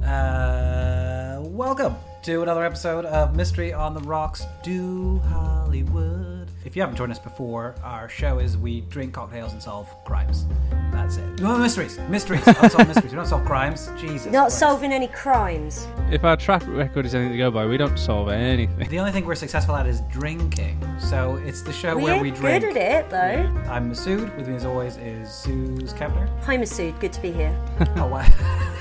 Uh, welcome to another episode of Mystery on the Rocks Do Hollywood. If you haven't joined us before, our show is we drink cocktails and solve crimes. That's it. No mysteries, mysteries, We don't unsolved mysteries. We don't solve crimes. Jesus. Not Christ. solving any crimes. If our track record is anything to go by, we don't solve anything. The only thing we're successful at is drinking. So it's the show where We're we drink. good at it, though. I'm Masood. With me, as always, is Suze Kepler. Hi, Masood. Good to be here. oh, wow.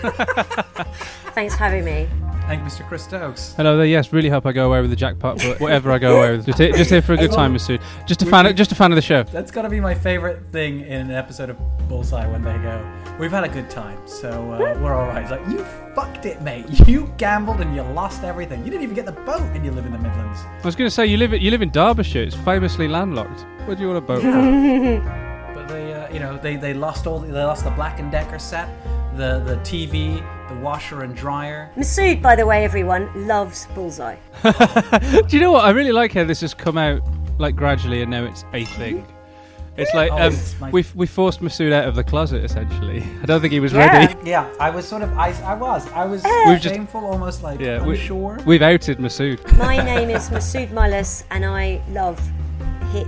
Thanks for having me. Thank you, Mr. Chris Stokes. Hello there. Yes, really hope I go away with the jackpot. But whatever I go away with, just here, just here for a good time, Masood. Just a fan, of, just a fan of the show. That's got to be my favorite thing in an episode of Bullseye when they go, We've had a good time, so uh, we're all right. It's like, You fucked it, mate. You gambled and you lost everything. You didn't even get the boat and you live in the Midlands. I was going to say you live you live in Derbyshire. It's famously landlocked. What do you want a boat for? But they, uh, you know, they, they lost all. They lost the Black and Decker set, the the TV, the washer and dryer. Masood, by the way, everyone, loves Bullseye. do you know what? I really like how this has come out like gradually, and now it's a thing. It's like Oh, um, it's my- we we forced Masood out of the closet. Essentially, I don't think he was Yeah. ready. Yeah, I was sort of. I, I was. I was We've just- shameful, almost like Yeah, we, unsure. we've outed Masood. My name is Masood Milas, and I love hit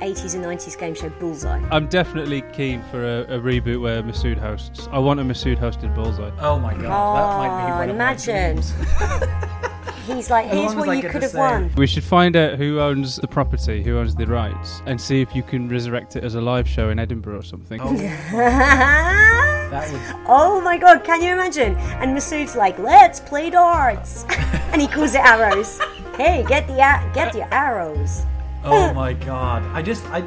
80s and 90s game show Bullseye. I'm definitely keen for a, a reboot where Masood hosts. I want a Masood hosted Bullseye. oh my god, that might be Oh, one of my imagine. dreams. He's like, here's long what I you could have won. We should find out who owns the property, who owns the rights, and see if you can resurrect it as a live show in Edinburgh or something. Oh, that would. oh my god, can you imagine? And Masood's like, let's play darts. and he calls it arrows. hey, get the a- get your arrows. Oh my god! I just I,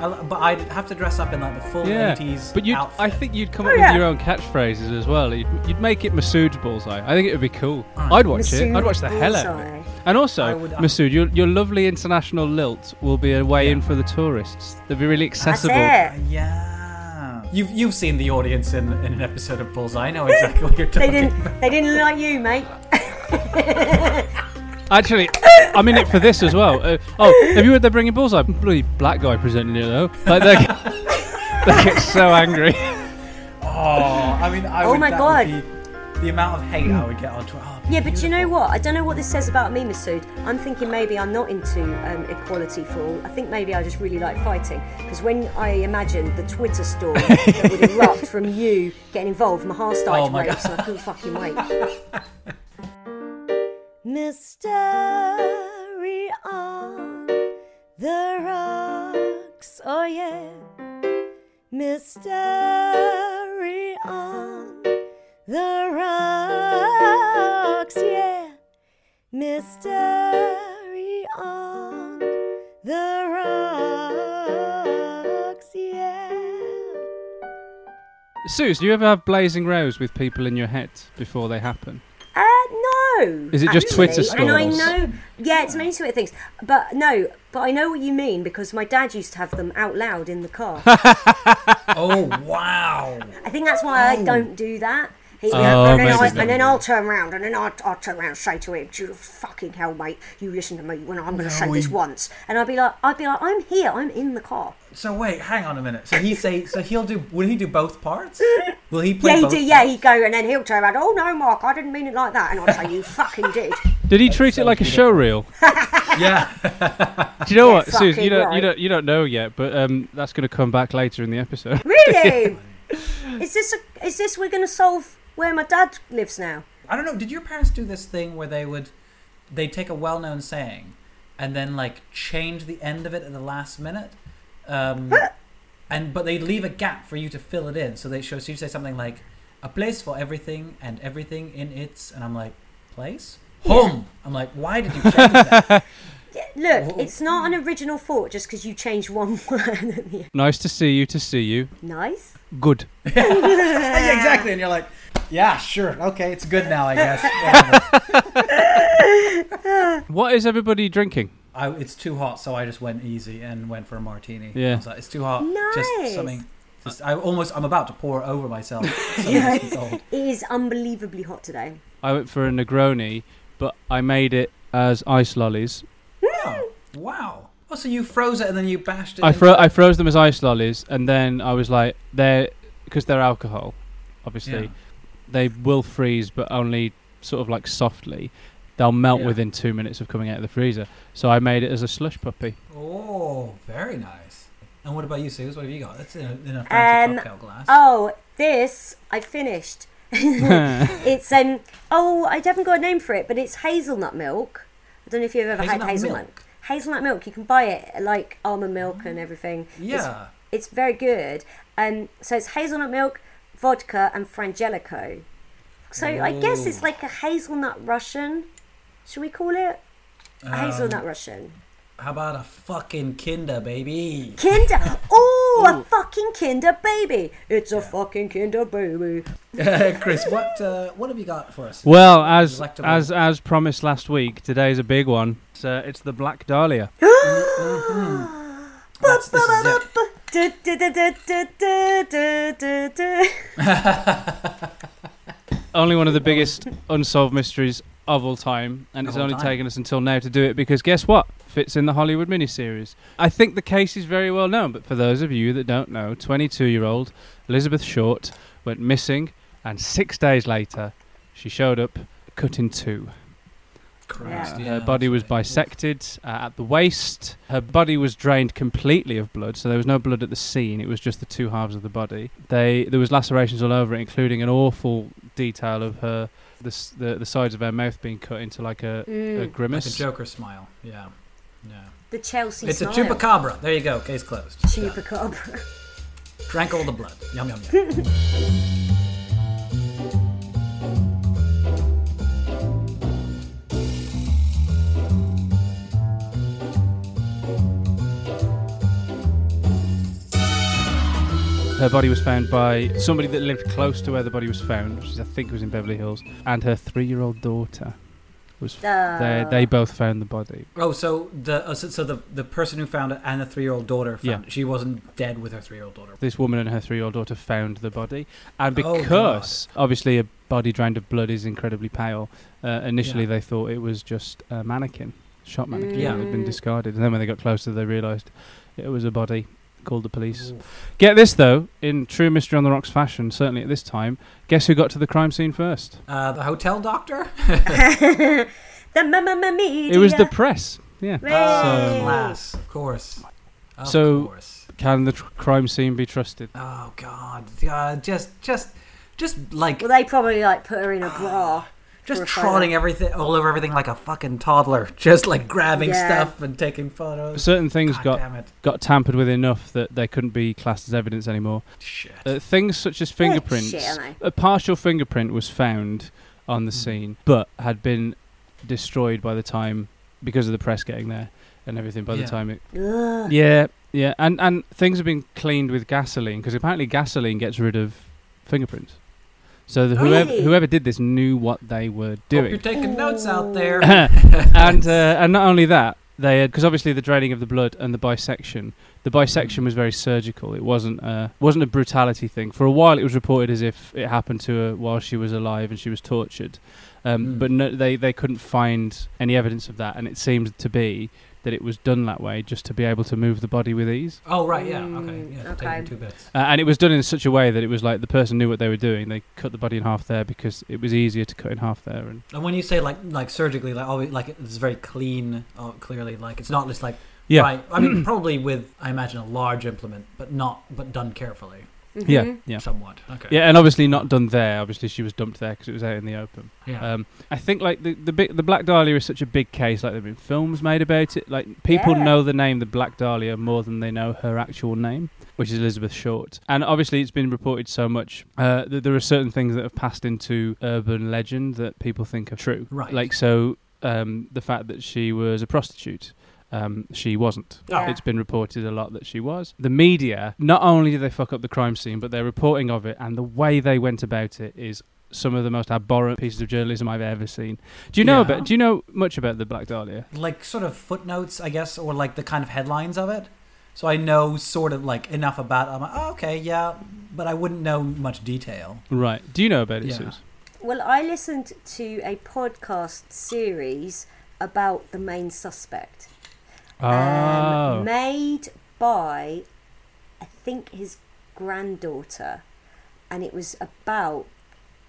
I, but I'd have to dress up in like the full yeah, 80s but you'd, outfit. I think you'd come Oh, up yeah. with your own catchphrases as well. You'd, you'd make it Masood's Bullseye. I think it would be cool. I'd watch it. I'd watch the hell out of it. And also, I would- uh, Masood, your, your lovely international lilt will be a way in for the tourists. They'll be really That's accessible. it. Uh, yeah. You've you've seen the audience in, in an episode of Bullseye. I know exactly what you're talking They talking didn't about. they didn't like you, mate. Actually, I'm in it for this as well. Uh, oh, have you heard they're bringing Bullseye? Bloody black guy presenting it though. Like they, they get so angry. Oh, I mean, I Oh would, my that God. Would be the amount of hate I would get on Twitter. Oh, Yeah, but you know what? I don't know what this says about me, Masood. I'm thinking maybe I'm not into um, equality for all. I think maybe I just really like fighting. Because when I imagine the Twitter storm that would erupt from you getting involved, my heart started Oh to my race and I couldn't fucking wait. Mystery on the rocks, oh yeah. Mystery on the rocks, yeah. Mystery on the rocks, yeah. Suze, do you ever have blazing rows with people in your head before they happen? No. Is it just actually. Twitter And I know, yeah, it's mainly Twitter things. But no, but I know what you mean because my dad used to have them out loud in the car. Oh wow! I think that's why I oh. don't do that. He, Oh, and, then I, and then I'll turn around and then I'll, I'll turn around and say to him, "You fucking hell, mate! You listen to me when I'm going to say this once." And I'd be like, "I'd be like, I'm here. I'm in the car." So wait, hang on a minute. So he say, so he'll do. Will he do both parts? Will he play Yeah, he both? do. Yeah, he'd go and then he'll turn around. Oh no, Mark, I didn't mean it like that. And I'd say, "You fucking did." Did he treat it like a show reel? Yeah. Do you know Yeah, what, Suze? You don't, you don't, you don't know yet, but um, that's going to come back later in the episode. Really? is this a, is this we're going to solve where my dad lives now? I don't know. Did your parents do this thing where they would, they take a well-known saying, and then like change the end of it at the last minute, um, and but they leave a gap for you to fill it in. So they show. So you say something like, "A place for everything and everything in its," and I'm like, "Place." Home. I'm like, why did you change that? look, it's not an original thought just because you changed one word at the end. Nice to see you. To see you. Nice. Good. Yeah, exactly. And you're like, yeah, sure, okay, it's good now, I guess. What is everybody drinking? I, it's too hot, so I just went easy and went for a martini. Yeah. I was like, it's too hot. Nice. Just something. Just, I almost, I'm about to pour over myself. Something Yes. too cold. It is unbelievably hot today. I went for a Negroni, but I made it as ice lollies. Wow. Oh, so you froze it and then you bashed it. I fro- I froze them as ice lollies, and then I was like, they're because they're alcohol, obviously. Yeah. They will freeze, but only sort of like softly. They'll melt Yeah. within two minutes of coming out of the freezer. So I made it as a slush puppy. Oh, very nice. And what about you, Suze? What have you got? That's in a, in a fancy Um, cocktail glass. Oh, this I finished. it's um oh I haven't got a name for it, but it's hazelnut milk. I don't know if you've ever Hazelnut had hazelnut. milk? Hazelnut milk. You can buy it like almond milk and everything. Yeah. it's very good. Um, so it's hazelnut milk, vodka, and frangelico. So I guess it's like a hazelnut Russian. Should we call it Um, hazelnut Russian? How about a fucking Kinder, baby? Kinder. Oh, a fucking Kinder Baby! It's a fucking Kinder Baby. Chris, what uh, what have you got for us? Well, as as as promised last week, today's a big one. It's, uh, it's the Black Dahlia. Only one of the biggest unsolved mysteries of all time, and Of it's only time. taken us until now to do it because guess what? Fits in the Hollywood miniseries. I think the case is very well known, but for those of you that don't know, 22-year-old Elizabeth Short went missing, and six days later, she showed up cut in two. Christ, Uh, yeah, her body was bisected uh, at the waist. Her body was drained completely of blood, so there was no blood at the scene. It was just the two halves of the body. They there was lacerations all over it, including an awful detail of her the the, the sides of her mouth being cut into like a, a Mm. Like a. Joker smile. Yeah. Yeah. The Chelsea It's smile. a chupacabra. There you go. Case closed. Chupacabra. Drank all the blood. Yum yum yum. Her body was found by somebody that lived close to where the body was found, which is, I think was in Beverly Hills, and her three-year-old daughter was. they Uh, they both found the body. Oh, so the uh, so, so the the person who found it and the three year old daughter found Yeah. it. She wasn't dead with her three year old daughter. this woman and her three-year-old daughter found the body, and Oh, because obviously a body drained of blood is incredibly pale, uh, initially Yeah. they thought it was just a mannequin, shot mannequin Yeah. that had been discarded, and then when they got closer, they realised it was a body. Called the police. Ooh. Get this though, in true Mystery on the Rocks fashion, certainly at this time, guess who got to the crime scene first? Uh, the hotel doctor. the mamma media. It was the press. Yeah. Hey. Oh, class, of course. Of So- course. Can the tr- crime scene be trusted? Oh God. Uh, just just just like Well, they probably like put her in a bra. Just for a trotting photo. everything all over everything like a fucking toddler. Just like grabbing Yeah. stuff and taking photos. Certain things God got got tampered with enough that they couldn't be classed as evidence anymore. Shit. Uh, things such as fingerprints. shit, a partial fingerprint was found on the scene, but had been destroyed by the time because of the press getting there and everything. By Yeah. the time it, Ugh. yeah, yeah, and and things have been cleaned with gasoline because apparently gasoline gets rid of fingerprints. So the, whoever Really? whoever did this knew what they were Hope you're doing, taking notes out there. and uh, and not only that, they had because obviously the draining of the blood and the bisection. The bisection was very surgical. It wasn't uh, wasn't a brutality thing. For a while, it was reported as if it happened to her while she was alive and she was tortured, um, Mm. but no, they they couldn't find any evidence of that. And it seems to be that it was done that way just to be able to move the body with ease. oh right, yeah, okay, Mm, yeah, okay. taking two bits. Uh, and it was done in such a way that it was like the person knew what they were doing. They cut the body in half there because it was easier to cut in half there. And And when you say like like surgically, like always, like it's very clean, uh, clearly, like it's not just like yeah, right. I mean, probably with I imagine a large implement, but not but done carefully, yeah, Mhm. yeah. somewhat. Okay. Yeah, and obviously not done there. Obviously, she was dumped there because it was out in the open. Yeah. Um, I think like the the big, the Black Dahlia is such a big case. Like there've been films made about it. Like people Yeah. know the name the Black Dahlia more than they know her actual name, which is Elizabeth Short. And obviously, it's been reported so much uh, that there are certain things that have passed into urban legend that people think are true. Right. Like so, um, the fact that she was a prostitute. Um, she wasn't. Yeah. It's been reported a lot that she was. The media, not only did they fuck up the crime scene, but their reporting of it and the way they went about it is some of the most abhorrent pieces of journalism I've ever seen. Do you know Yeah. about? Do you know much about the Black Dahlia? Like sort of footnotes, I guess, or like the kind of headlines of it. So I know sort of like enough about. it. I'm like, oh, okay, yeah, but I wouldn't know much detail. Right. Do you know about it, Yeah. Suze? Well, I listened to a podcast series about the main suspect. Oh. um, made by I think his granddaughter, and it was about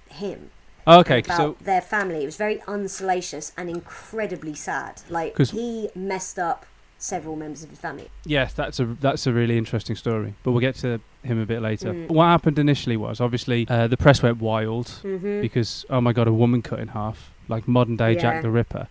him. okay. about So their family. It was very unsalacious and incredibly sad. Like he messed up several members of his family. Yes, that's a that's a really interesting story, but we'll get to him a bit later. Mm. What happened initially was obviously uh, the press went wild Mm-hmm. because oh my god, a woman cut in half, like modern day Yeah. Jack the Ripper.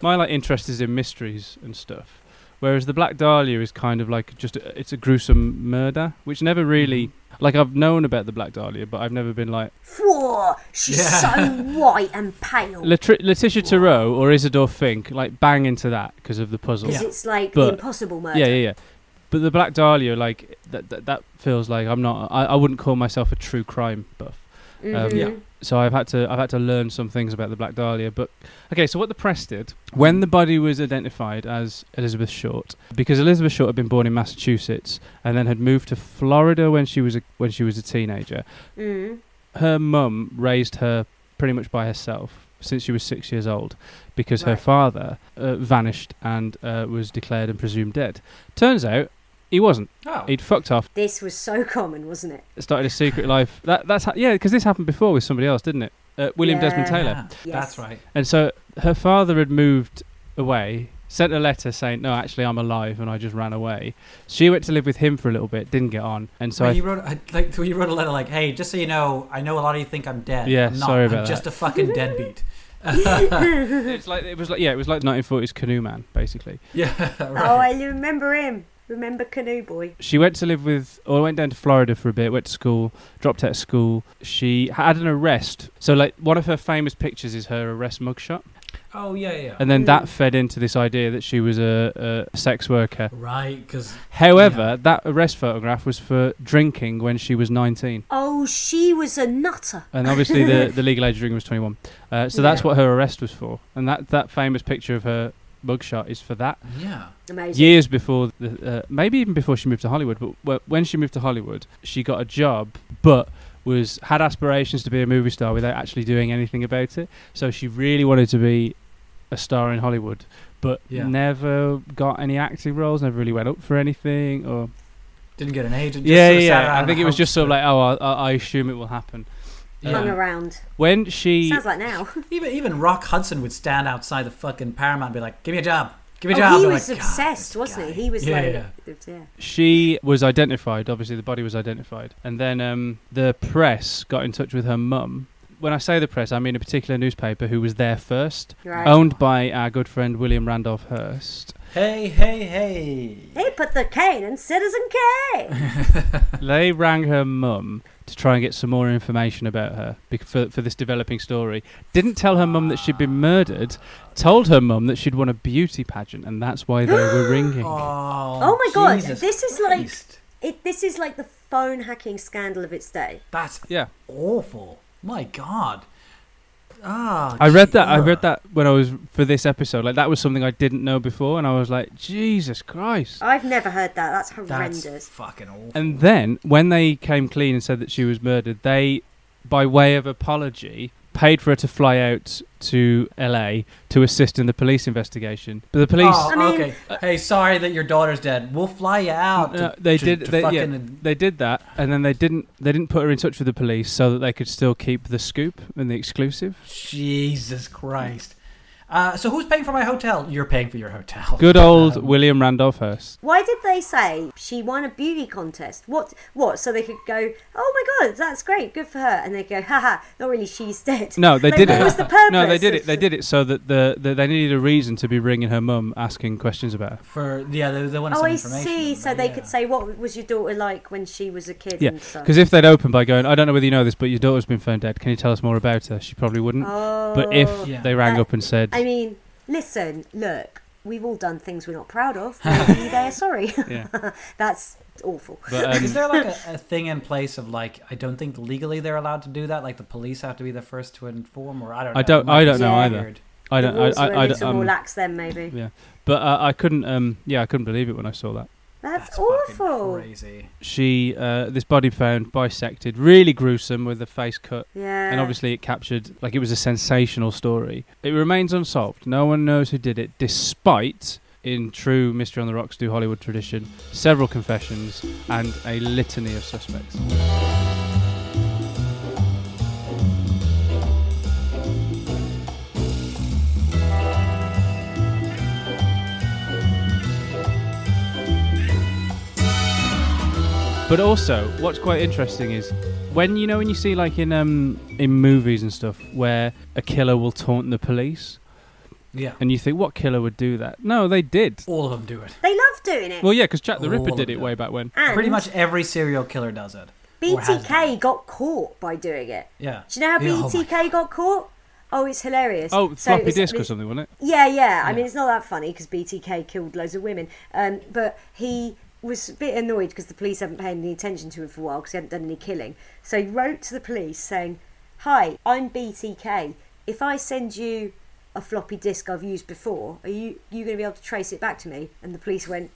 My like interest is in mysteries and stuff, whereas the Black Dahlia is kind of like just a, it's a gruesome murder, which never really mm-hmm. like I've known about the Black Dahlia, but I've never been like Whoa, she's Yeah. so white and pale. Latri- Letitia Tarot or Isidore Fink like bang into that because of the puzzle. Because Yeah. it's like But- the impossible murder. Yeah, yeah, yeah. But the Black Dahlia, like that, that, that feels like I'm not. I, I wouldn't call myself a true crime buff. Um, Mhm. Yeah. So I've had to I've had to learn some things about the Black Dahlia. But okay, so what the press did when the body was identified as Elizabeth Short, because Elizabeth Short had been born in Massachusetts and then had moved to Florida when she was a, when she was a teenager. Mm. Her mum raised her pretty much by herself since she was six years old, because her father uh, vanished and uh, was declared and presumed dead. Turns out he wasn't. Oh, He'd fucked off, This was so common, wasn't it? started a secret life. That that's ha- yeah, because this happened before with somebody else, didn't it? Uh, William Desmond Taylor. yeah, Yes. that's right. And so her father had moved away, sent a letter saying, "No, actually, I'm alive, and I just ran away." She went to live with him for a little bit, didn't get on, and so when I, you wrote I- like when you wrote a letter like, "Hey, just so you know, I know a lot of you think I'm dead. Yeah, I'm not. sorry I'm about just a fucking deadbeat." it's like it was like yeah, it was like 1940s Canoe Man, basically. yeah, right. Oh, I remember him. Remember Canoe Boy? She went to live with, or went down to Florida for a bit, went to school, dropped out of school. She had an arrest. So, like, one of her famous pictures is her arrest mugshot. oh yeah, yeah. And then Mm. that fed into this idea that she was a, a sex worker. right, because However, Yeah. that arrest photograph was for drinking when she was 19. Oh, she was a nutter. And obviously, the, the legal age of drinking was 21. Uh, so that's what her arrest was for. And that, that famous picture of her mugshot is for that. yeah, Amazing. years before, the, uh, maybe even before she moved to Hollywood. But wh- when she moved to Hollywood, she got a job, but was had aspirations to be a movie star without actually doing anything about it. So she really wanted to be a star in Hollywood, but Yeah. never got any acting roles. Never really went up for anything. Or didn't get an agent. Just yeah, sort of yeah. I think it was just sort of like, oh, I, I I assume it will happen. Yeah. Hung around. When she Sounds like now. even even Rock Hudson would stand outside the fucking Paramount and be like, "Give me a job, give me a Oh, job." he was like, obsessed, wasn't guy." he? He was yeah, like, yeah. yeah. she was identified. Obviously, the body was identified, and then um, the press got in touch with her mum. When I say the press, I mean a particular newspaper who was there first, Right. owned by our good friend William Randolph Hearst. Hey, hey, hey! He put the K in Citizen K. they rang her mum to try and get some more information about her for, for this developing story. Didn't tell her mum that she'd been murdered. Told her mum that she'd won a beauty pageant, and that's why they were ringing. Oh, Oh my God, Jesus this is like- It, this is like the phone hacking scandal of its day. that's Yeah, awful. My God. Ah, I read that. gee, I read that when I was for this episode. Like that was something I didn't know before, and I was like, Jesus Christ. I've never heard that. That's That's horrendous. fucking awful. And then when they came clean and said that she was murdered, they, by way of apology, paid for her to fly out to LA to assist in the police investigation. But the oh, police, Oh, I mean- okay. Uh, hey, sorry that your daughter's dead. We'll fly you out. No, to- they to- did. to they, yeah, fucking- they did that, and then they didn't. They didn't put her in touch with the police so that they could still keep the scoop and the exclusive. Jesus Christ. Uh, so who's paying for my hotel? You're paying for your hotel. Good old Um, William Randolph Hearst. Why did they say she won a beauty contest? What? What? So they could go, oh my god, that's great, good for her, and they go, haha, not really, she's dead. No, they Like, did what it. was the purpose? No, they did it. They did it so that the, the they needed a reason to be ringing her mum, asking questions about her. For yeah, they, they want Oh, some I information. see. So they Yeah. could say, what was your daughter like when she was a kid? Yeah. Because if they'd opened by going, I don't know whether you know this, but your daughter's been found dead. Can you tell us more about her? She probably wouldn't. Oh. But if Yeah. they rang Uh, up and said, I mean, listen, look. we've all done things we're not proud of. Maybe they're sorry. Yeah. That's awful. But, um, Is there like a, a thing in place of like I don't think legally they're allowed to do that? Like the police have to be the first to inform, or I don't. know. I don't- I don't know weird. either. I don't. the rules I, were I, I, a little um, more lax then, maybe. yeah. But uh, I couldn't. Um, yeah, I couldn't believe it when I saw that. That's, That's awful. Crazy. She, uh, this body found bisected, really gruesome, with the face cut. Yeah. And obviously, it captured like it was a sensational story. It remains unsolved. No one knows who did it, despite, in true Mystery on the Rocks do Hollywood tradition, several confessions and a litany of suspects. But also, what's quite interesting is when you know when you see like in um in movies and stuff where a killer will taunt the police, Yeah. and you think what killer would do that? No, they did. All of them do it. They love doing it. Well, yeah, because Jack the Ripper did it them. way back when. and Pretty much every serial killer does it. BTK got caught by doing it. Yeah. Do you know how Yeah, oh BTK got caught? Oh, it's hilarious. Oh, So floppy disk or something, wasn't it? Yeah, yeah. I mean, it's not that funny because BTK killed loads of women. Um, but he was a bit annoyed because the police haven't paid any attention to him for a while because he hadn't done any killing. So he wrote to the police saying, "Hi, I'm BTK. If I send you a floppy disk I've used before, are you you going to be able to trace it back to me?" And the police went,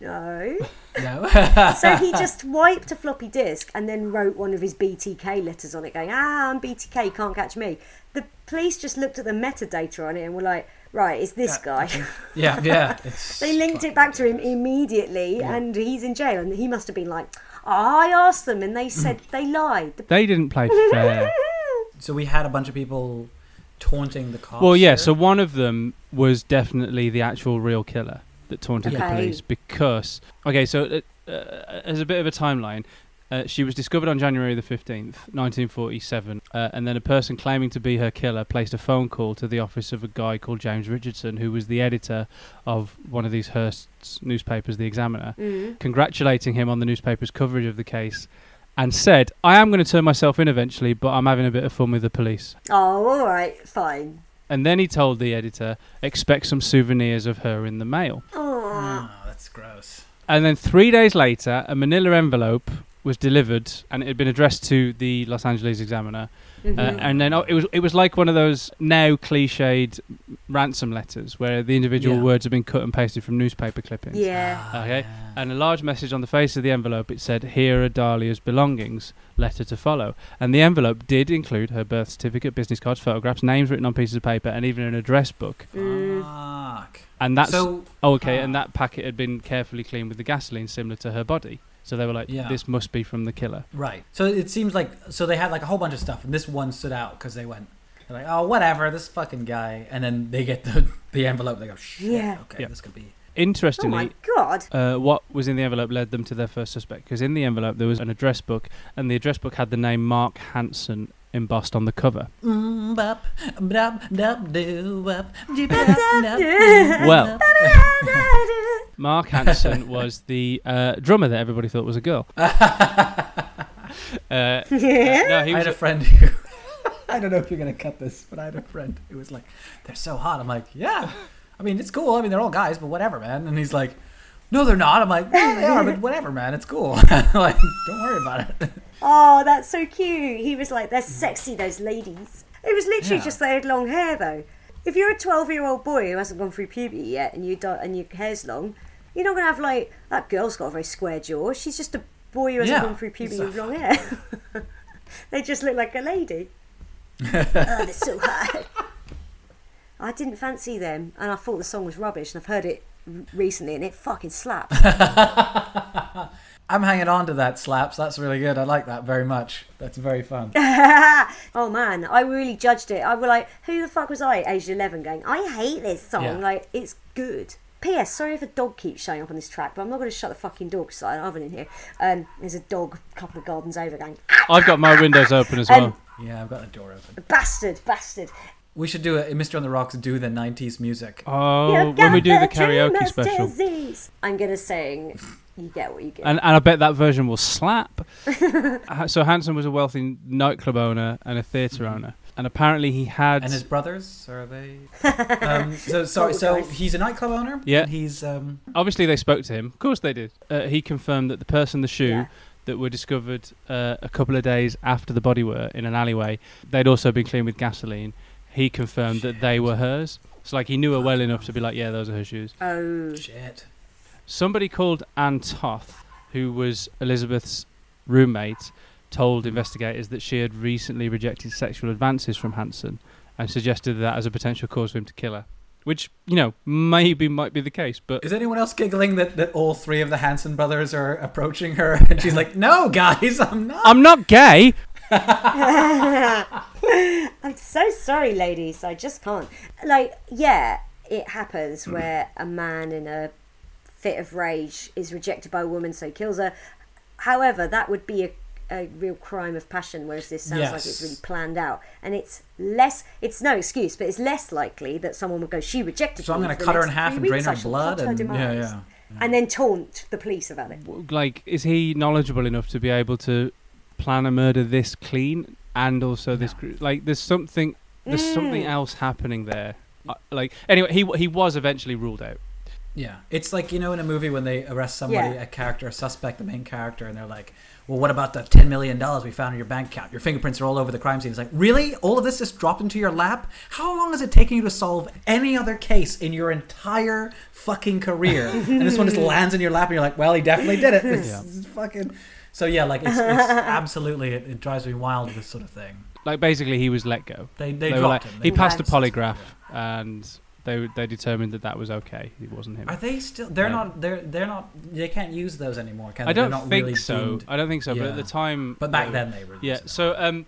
"No." No. so he just wiped a floppy disk and then wrote one of his BTK letters on it, going, "Ah, I'm BTK, can't catch me." The police just looked at the metadata on it and were like, "Right, it's this guy." yeah. Yeah. It's they linked it back to him immediately, and he's in jail. And he must have been like, "Ah, "I asked them, and they said they lied." The- They didn't play fair. So we had a bunch of people taunting the cops. well, yeah. here. So one of them was definitely the actual real killer that taunted the police because okay. So uh, uh, as a bit of a timeline. Uh, she was discovered on January the 15th, 1947, uh, and then a person claiming to be her killer placed a phone call to the office of a guy called James Richardson, who was the editor of one of these Hearst's newspapers, The Examiner, Mm. congratulating him on the newspaper's coverage of the case, and said, I am going to turn myself in eventually, but I'm having a bit of fun with the police. Oh, all right, fine. And then he told the editor, expect some souvenirs of her in the mail. Oh, Oh, that's gross. And then three days later, a manila envelope was delivered, and it had been addressed to the Los Angeles Examiner. Mm-hmm. Uh, and then oh, it was it was like one of those now cliched ransom letters, where the individual Yeah. words have been cut and pasted from newspaper clippings. yeah. Okay. And a large message on the face of the envelope. It said, "Here are Dahlia's belongings. Letter to follow." And the envelope did include her birth certificate, business cards, photographs, names written on pieces of paper, and even an address book. Mm. Fuck. And that's so oh, okay. And ah. that packet had been carefully cleaned with the gasoline, similar to her body. So they were like, Yeah. "This must be from the killer." Right. So it seems like so they had like a whole bunch of stuff, and this one stood out because they went, they're like, oh whatever, this fucking guy, and then they get the the envelope. They go, shit, Yeah. okay, Yeah. this could be. Oh Interestingly, my god. uh, what was in the envelope led them to their first suspect because in the envelope there was an address book, and the address book had the name Mark Hansen embossed on the cover. Well, Mark Hanson was the uh, drummer that everybody thought was a girl. uh, no, he I was. had a a- friend who. I don't know if you're gonna cut this, but I had a friend who was like, "They're so hot." I'm like, "Yeah, I mean it's cool. I mean they're all guys, but whatever, man." And he's like, "No, they're not." I'm like, "Yeah, they are, but whatever, man. It's cool. like, don't worry about it." Oh, that's so cute. He was like, they're sexy, those ladies. It was literally Yeah. just they had long hair, though. If you're a 12 year old boy who hasn't gone through puberty yet and, you don't, and your hair's long, you're not going to have, like, that girl's got a very square jaw. She's just a boy who hasn't Yeah. gone through puberty So with long hair. they just look like a lady. oh, they're so hot. I didn't fancy them, and I thought the song was rubbish, and I've heard it recently, and it fucking slaps. I'm hanging on to that slaps. That's really good. I like that very much. That's very fun. oh man, I really judged it. I was like, who the fuck was I at age 11 going, I hate this song. Yeah. Like, it's good. P.S. Sorry if a dog keeps showing up on this track, but I'm not going to shut the fucking door because I have one in here. Um, there's a dog a couple of gardens over going, ah, I've got my windows open as well. Um, Yeah, I've got the door open. bastard, bastard. We should do a Mr. on the Rocks do the 90s music. oh, when we do the karaoke special. disease. I'm going to sing, you get what you get. And, and I bet that version will slap. So Hansen was a wealthy nightclub owner and a theatre owner. and apparently he had. And his brothers are they? um, so sorry. So he's a nightclub owner. Yeah. He's um. obviously, they spoke to him. Of course, they did. Uh, he confirmed that the person, the shoe, Yeah. that were discovered uh, a couple of days after the body were in an alleyway, they'd also been cleaned with gasoline. He confirmed that they were hers. So, like, he knew her well enough to be like, "Yeah, those are her shoes." Oh, Shit. Somebody called Anne Toth, who was Elizabeth's roommate, told investigators that she had recently rejected sexual advances from Hansen and suggested that as a potential cause for him to kill her. Which, you know, maybe might be the case, but Is anyone else giggling that, that all three of the Hanson brothers are approaching her? And she's like, "No, guys, I'm not." I'm not gay. I'm so sorry, ladies. I just can't. Like, yeah, it happens mm-hmm. where a man in a fit of rage is rejected by a woman, so he kills her. However, that would be a, a real crime of passion, whereas this sounds like it's really planned out. And it's less, it's no excuse, but it's less likely that someone would go, She rejected So I'm me going to cut her in half and drain weeks. Her blood. cut her And yeah, yeah. And then taunt the police about it. Like, is he knowledgeable enough to be able to plan a murder this clean and also this gr- like? There's something. There's something Mm. else happening there. Uh, like anyway, he he was eventually ruled out. Yeah, it's like you know in a movie when they arrest somebody, Yeah. a character, a suspect, the main character, and they're like, "Well, what about the ten million dollars we found in your bank account? Your fingerprints are all over the crime scene." It's like, really? All of this just dropped into your lap? How long has it taken you to solve any other case in your entire fucking career? and this one just lands in your lap, and you're like, "Well, he definitely did it." It's, Yeah. it's fucking. So yeah, like it's, it's absolutely it, it drives me wild this sort of thing. Like basically, he was let go. They they, were dropped like, him. he passed a Right. polygraph, and they they determined that that was okay. It wasn't him. Are they still? They're Yeah. not. They're they're not. They can't use those anymore. Can they? I don't not think really so. deemed- I don't think so. But at the time, But back uh, then they were. yeah. So um,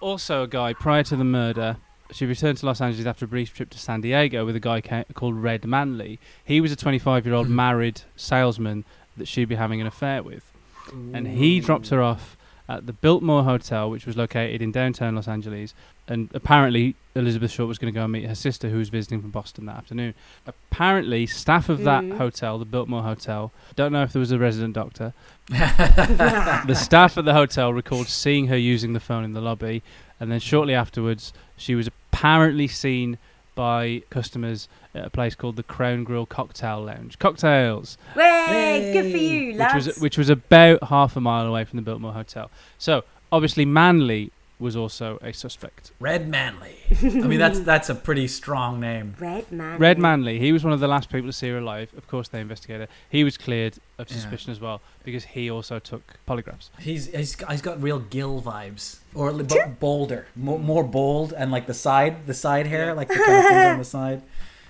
also a guy prior to the murder. She returned to Los Angeles after a brief trip to San Diego with a guy ca- called Red Manley. He was a 25-year-old Mhm. married salesman that she'd be having an affair with, and he dropped her off at the Biltmore Hotel, which was located in downtown Los Angeles. And apparently, Elizabeth Short was going to go and meet her sister, who was visiting from Boston that afternoon. Apparently, staff of that Mhm. hotel, the Biltmore Hotel, don't know if there was a resident doctor, the staff at the hotel recalled seeing her using the phone in the lobby, and then shortly afterwards, she was apparently seen by customers at a place called the Crown Grill Cocktail Lounge. Cocktails, Way, good for you, which lads. was which was about half a mile away from the Biltmore Hotel. So obviously, Manley was also a suspect. Red Manley. I mean, that's that's a pretty strong name. Red man. Red Manley, he was one of the last people to see her alive. Of course, they investigated. He was cleared of Yeah. suspicion as well because he also took polygraphs. He's he's got, he's got real Gill vibes, or li- but bolder, more, more bold, and like the side the side hair, like the kind of things on the side,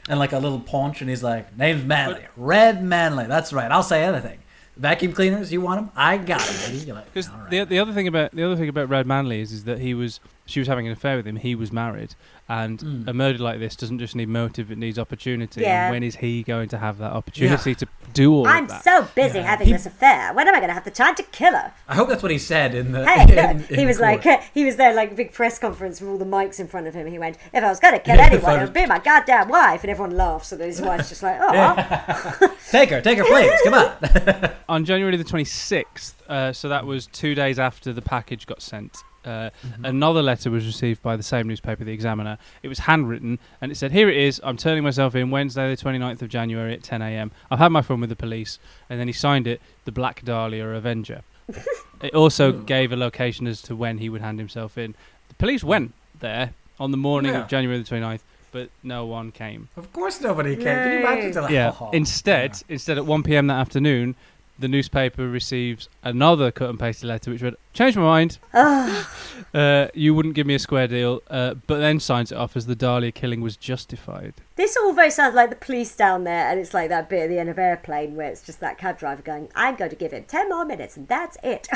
and like a little paunch, and he's like, "Name's Manley, Red Manley." That's right. I'll say anything. Vacuum cleaners, you want them? I got them. Baby. Like, Because "All right." the the other thing about the other thing about Red Manley is is that he was she was having an affair with him. He was married, and Mm. a murder like this doesn't just need motive; it needs opportunity. Yeah. And when is he going to have that opportunity to do all that? I'm of that? so busy Yeah. having He- this affair. When am I going to have the time to kill her? I hope that's what he said in the. Hey, in- he in was court. like, he was there like a big press conference with all the mics in front of him. He went, "If I was going to kill Yeah, anyone, photo- it would be my goddamn wife." And everyone laughs, and his wife's just like, "Oh, "Take her, take her, please, come on." On January the twenty sixth, uh, so that was two days after the package got sent. Uh, Mm-hmm. Another letter was received by the same newspaper, The Examiner. It was handwritten, and it said, "Here it is. I'm turning myself in Wednesday, the 29th of January at 10 a.m. I've had my fun with the police." And then he signed it, "The Black Dahlia Avenger." it also Hmm. gave a location as to when he would hand himself in. The police went there on the morning Yeah. of January the 29th, but no one came. Of course, nobody came. Can you imagine? Like, Yeah. "Oh, Instead, instead at 1 p.m. that afternoon, the newspaper receives another cut and pasted letter which read, "Change my mind. uh, you wouldn't give me a square deal," uh, but then signs it off as the Dahlia killing was justified. this all very sounds like the police down there." And it's like that bit at the end of Airplane where it's just that cab driver going, "I'm going to give him ten more minutes, and that's it."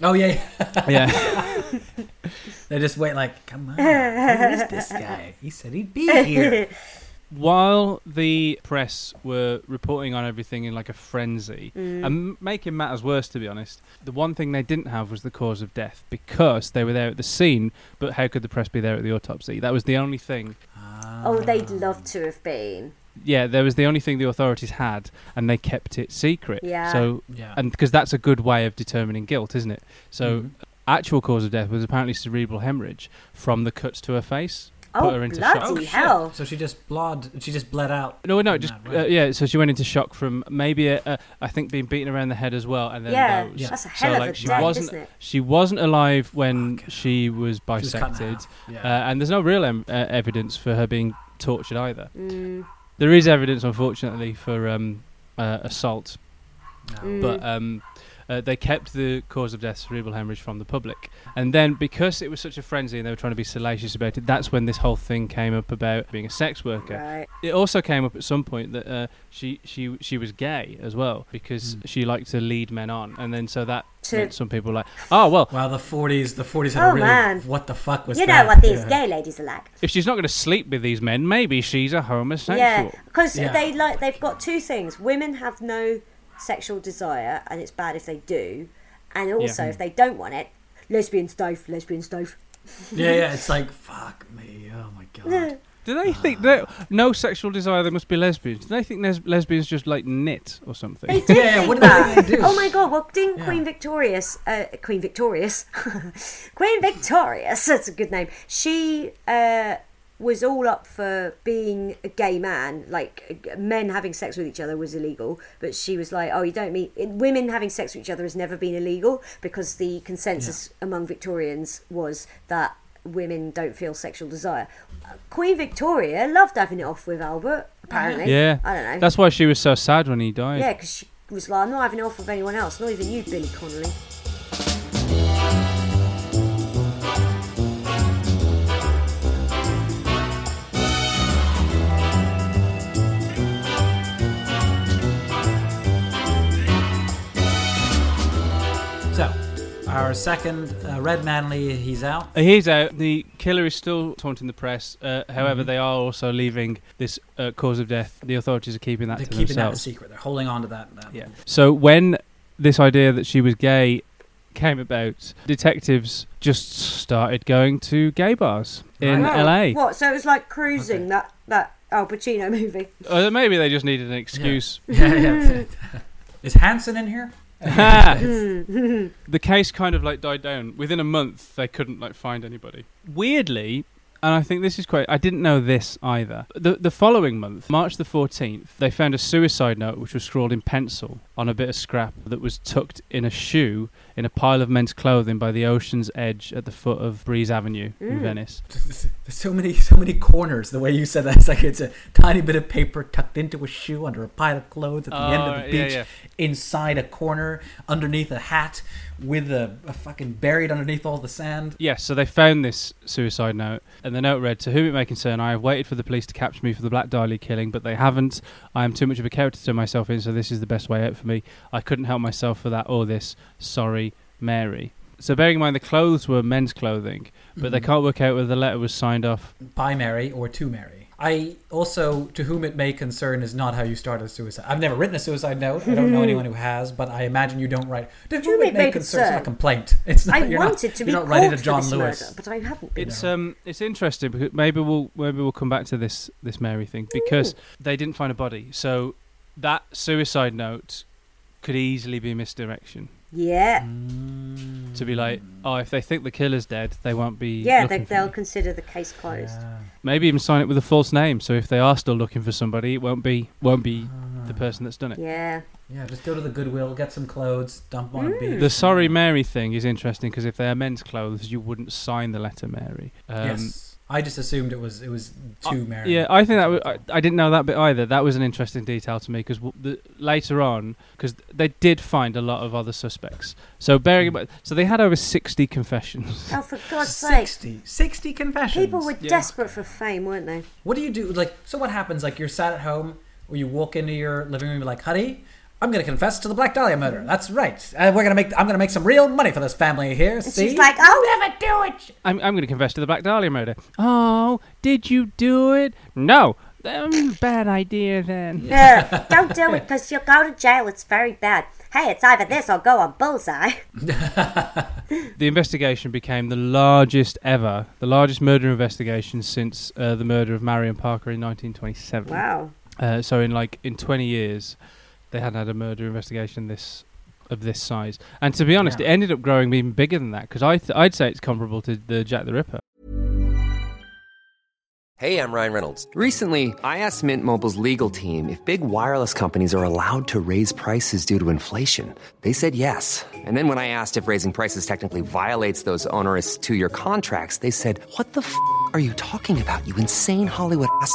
Oh yeah, yeah. Yeah, they just wait. Like, come on, who is this guy? He said he'd be here. while the press were reporting on everything in like a frenzy and making matters worse, to be honest, the one thing they didn't have was the cause of death because they were there at the scene. But how could the press be there at the autopsy? That was the only thing. oh, they'd love to have been. Yeah, there was the only thing the authorities had, and they kept it secret. Yeah. So, Yeah. and because that's a good way of determining guilt, isn't it? So, Mhm. actual cause of death was apparently cerebral hemorrhage from the cuts to her face. Oh, put her into shock. bloody shit. hell. So she just blod. She just bled out. No, no, just that way. uh, yeah. So she went into shock from maybe a, a, I think being beaten around the head as well, and then Yeah, those. that's a So, hell of a she death, wasn't isn't it? she wasn't alive when she was She was bisected. Yeah. uh, and there's no real em- uh, evidence for her being tortured either. Mm, There is evidence, unfortunately, for um, uh, assault, No. mm. but um, uh, they kept the cause of death, cerebral hemorrhage, from the public. And then, because it was such a frenzy and they were trying to be salacious about it, that's when this whole thing came up about being a sex worker. right. It also came up at some point that uh, she she she was gay as well because Mm. she liked to lead men on, and then so that To- meant some people were like, oh well, Wow, the 40s. The 40s had Oh, a really. man. What the fuck was You that? know what these Yeah. gay ladies are like. if she's not going to sleep with these men, maybe she's a homosexual. Yeah, because Yeah. they like they've got two things. Women have no sexual desire, and it's bad if they do. And also, Yeah. if they don't want it, lesbian stove, lesbian stove. Yeah, yeah. It's like fuck me. Oh my god. Do they think that no sexual desire? They must be lesbians. Do they think les- lesbians just like knit or something? They do Yeah, yeah, think what do they that. they do? Oh my god! Well, didn't Yeah. Queen Victorious, uh, Queen Victorious, Queen Victorious, that's a good name. She uh, was all up for being a gay man. Like men having sex with each other was illegal, but she was like, "Oh, you don't mean women having sex with each other has never been illegal because the consensus among Victorians was that." Women don't feel sexual desire. Queen Victoria loved having it off with Albert. Apparently, Yeah, I don't know. That's why she was so sad when he died. Yeah, because she was like, I'm not having it off with anyone else, not even you, Billy Connolly. Our second uh, Red Manley, he's out. Uh, He's out. The killer is still taunting the press. Uh, however, Mhm. they are also leaving this uh, cause of death. The authorities are keeping that They're to keeping that a themselves. secret. They're holding on to that. that Yeah. So when this idea that she was gay came about, detectives just started going to gay bars in Right. LA. What? So it was like cruising Okay. that that Al Pacino movie. Or maybe they just needed an excuse. Yeah, yeah. Is Hanson in here? Mm. the case kind of like died down. Within a month, they couldn't like find anybody. Weirdly, and I think this is quite. I didn't know this either. The the following month, March the fourteenth, they found a suicide note which was scrawled in pencil on a bit of scrap that was tucked in a shoe in a pile of men's clothing by the ocean's edge at the foot of Breeze Avenue in Mm. Venice. There's so many, so many corners. The way you said that, it's like it's a tiny bit of paper tucked into a shoe under a pile of clothes at the end of Oh, the yeah, beach, yeah. inside a corner, underneath a hat, with a, a fucking buried underneath all the sand. Yes, so they found this suicide note, and the note read, To whom it may concern, I have waited for the police to capture me for the Black Dahlia killing, but they haven't. I am too much of a character to turn myself in, so this is the best way out for me. I couldn't help myself for that or this. Sorry, Mary. So bearing in mind the clothes were men's clothing, but they Mhm. can't work out whether the letter was signed off. by Mary or to Mary. I also, to whom it may concern, is not how you start a suicide. I've never written a suicide note. I don't know anyone who has, but I imagine you don't write. To whom it may concern, it's not a complaint. It's not. I you're wanted not, to you're be not writing to John Lewis. murder, but I haven't been. It's um it's interesting because maybe we'll maybe we'll come back to this this Mary thing because they didn't find a body. So that suicide note could easily be misdirection. yeah, to be like, oh, if they think the killer's dead, they won't be. yeah, they, they'll me. consider the case closed. Yeah. Maybe even sign it with a false name. So if they are still looking for somebody, it won't be won't be Ah. the person that's done it. Yeah, Yeah, just go to the Goodwill, get some clothes, dump on a Mm. beach. The sorry Mary thing is interesting because if they are men's clothes, you wouldn't sign the letter Mary. Um, yes. I just assumed it was it was to uh, Mary. Yeah, I think that I didn't know that bit either. That was an interesting detail to me because w- later on, because they did find a lot of other suspects. So bearing in hmm. mind, so they had over sixty confessions. oh for God's sake, 60, 60 confessions. people were Yeah. desperate for fame, weren't they? What do you do? Like, so what happens? Like, you're sat at home, or you walk into your living room, you're like, honey, I'm gonna confess to the Black Dahlia murder. That's right. Uh, we're gonna make. I'm gonna make some real money for this family here. And See? she's like, I'll never do it. I'm I'm going to confess to the Black Dahlia murder. Oh, did you do it? No. Um, bad idea then. yeah, don't do it because you'll go to jail. It's very bad. Hey, it's either this or go on bullseye. The investigation became the largest ever, the largest murder investigation since uh, the murder of Marion Parker in 1927. Wow. Uh, so in like in 20 years, they hadn't had a murder investigation this of this size. And to be honest, Yeah. it ended up growing even bigger than that because I th- I'd say it's comparable to the Jack the Ripper. Hey, I'm Ryan Reynolds. Recently, I asked Mint Mobile's legal team if big wireless companies are allowed to raise prices due to inflation. They said yes. And then when I asked if raising prices technically violates those onerous two year contracts, they said, What the f are you talking about, you insane Hollywood ass?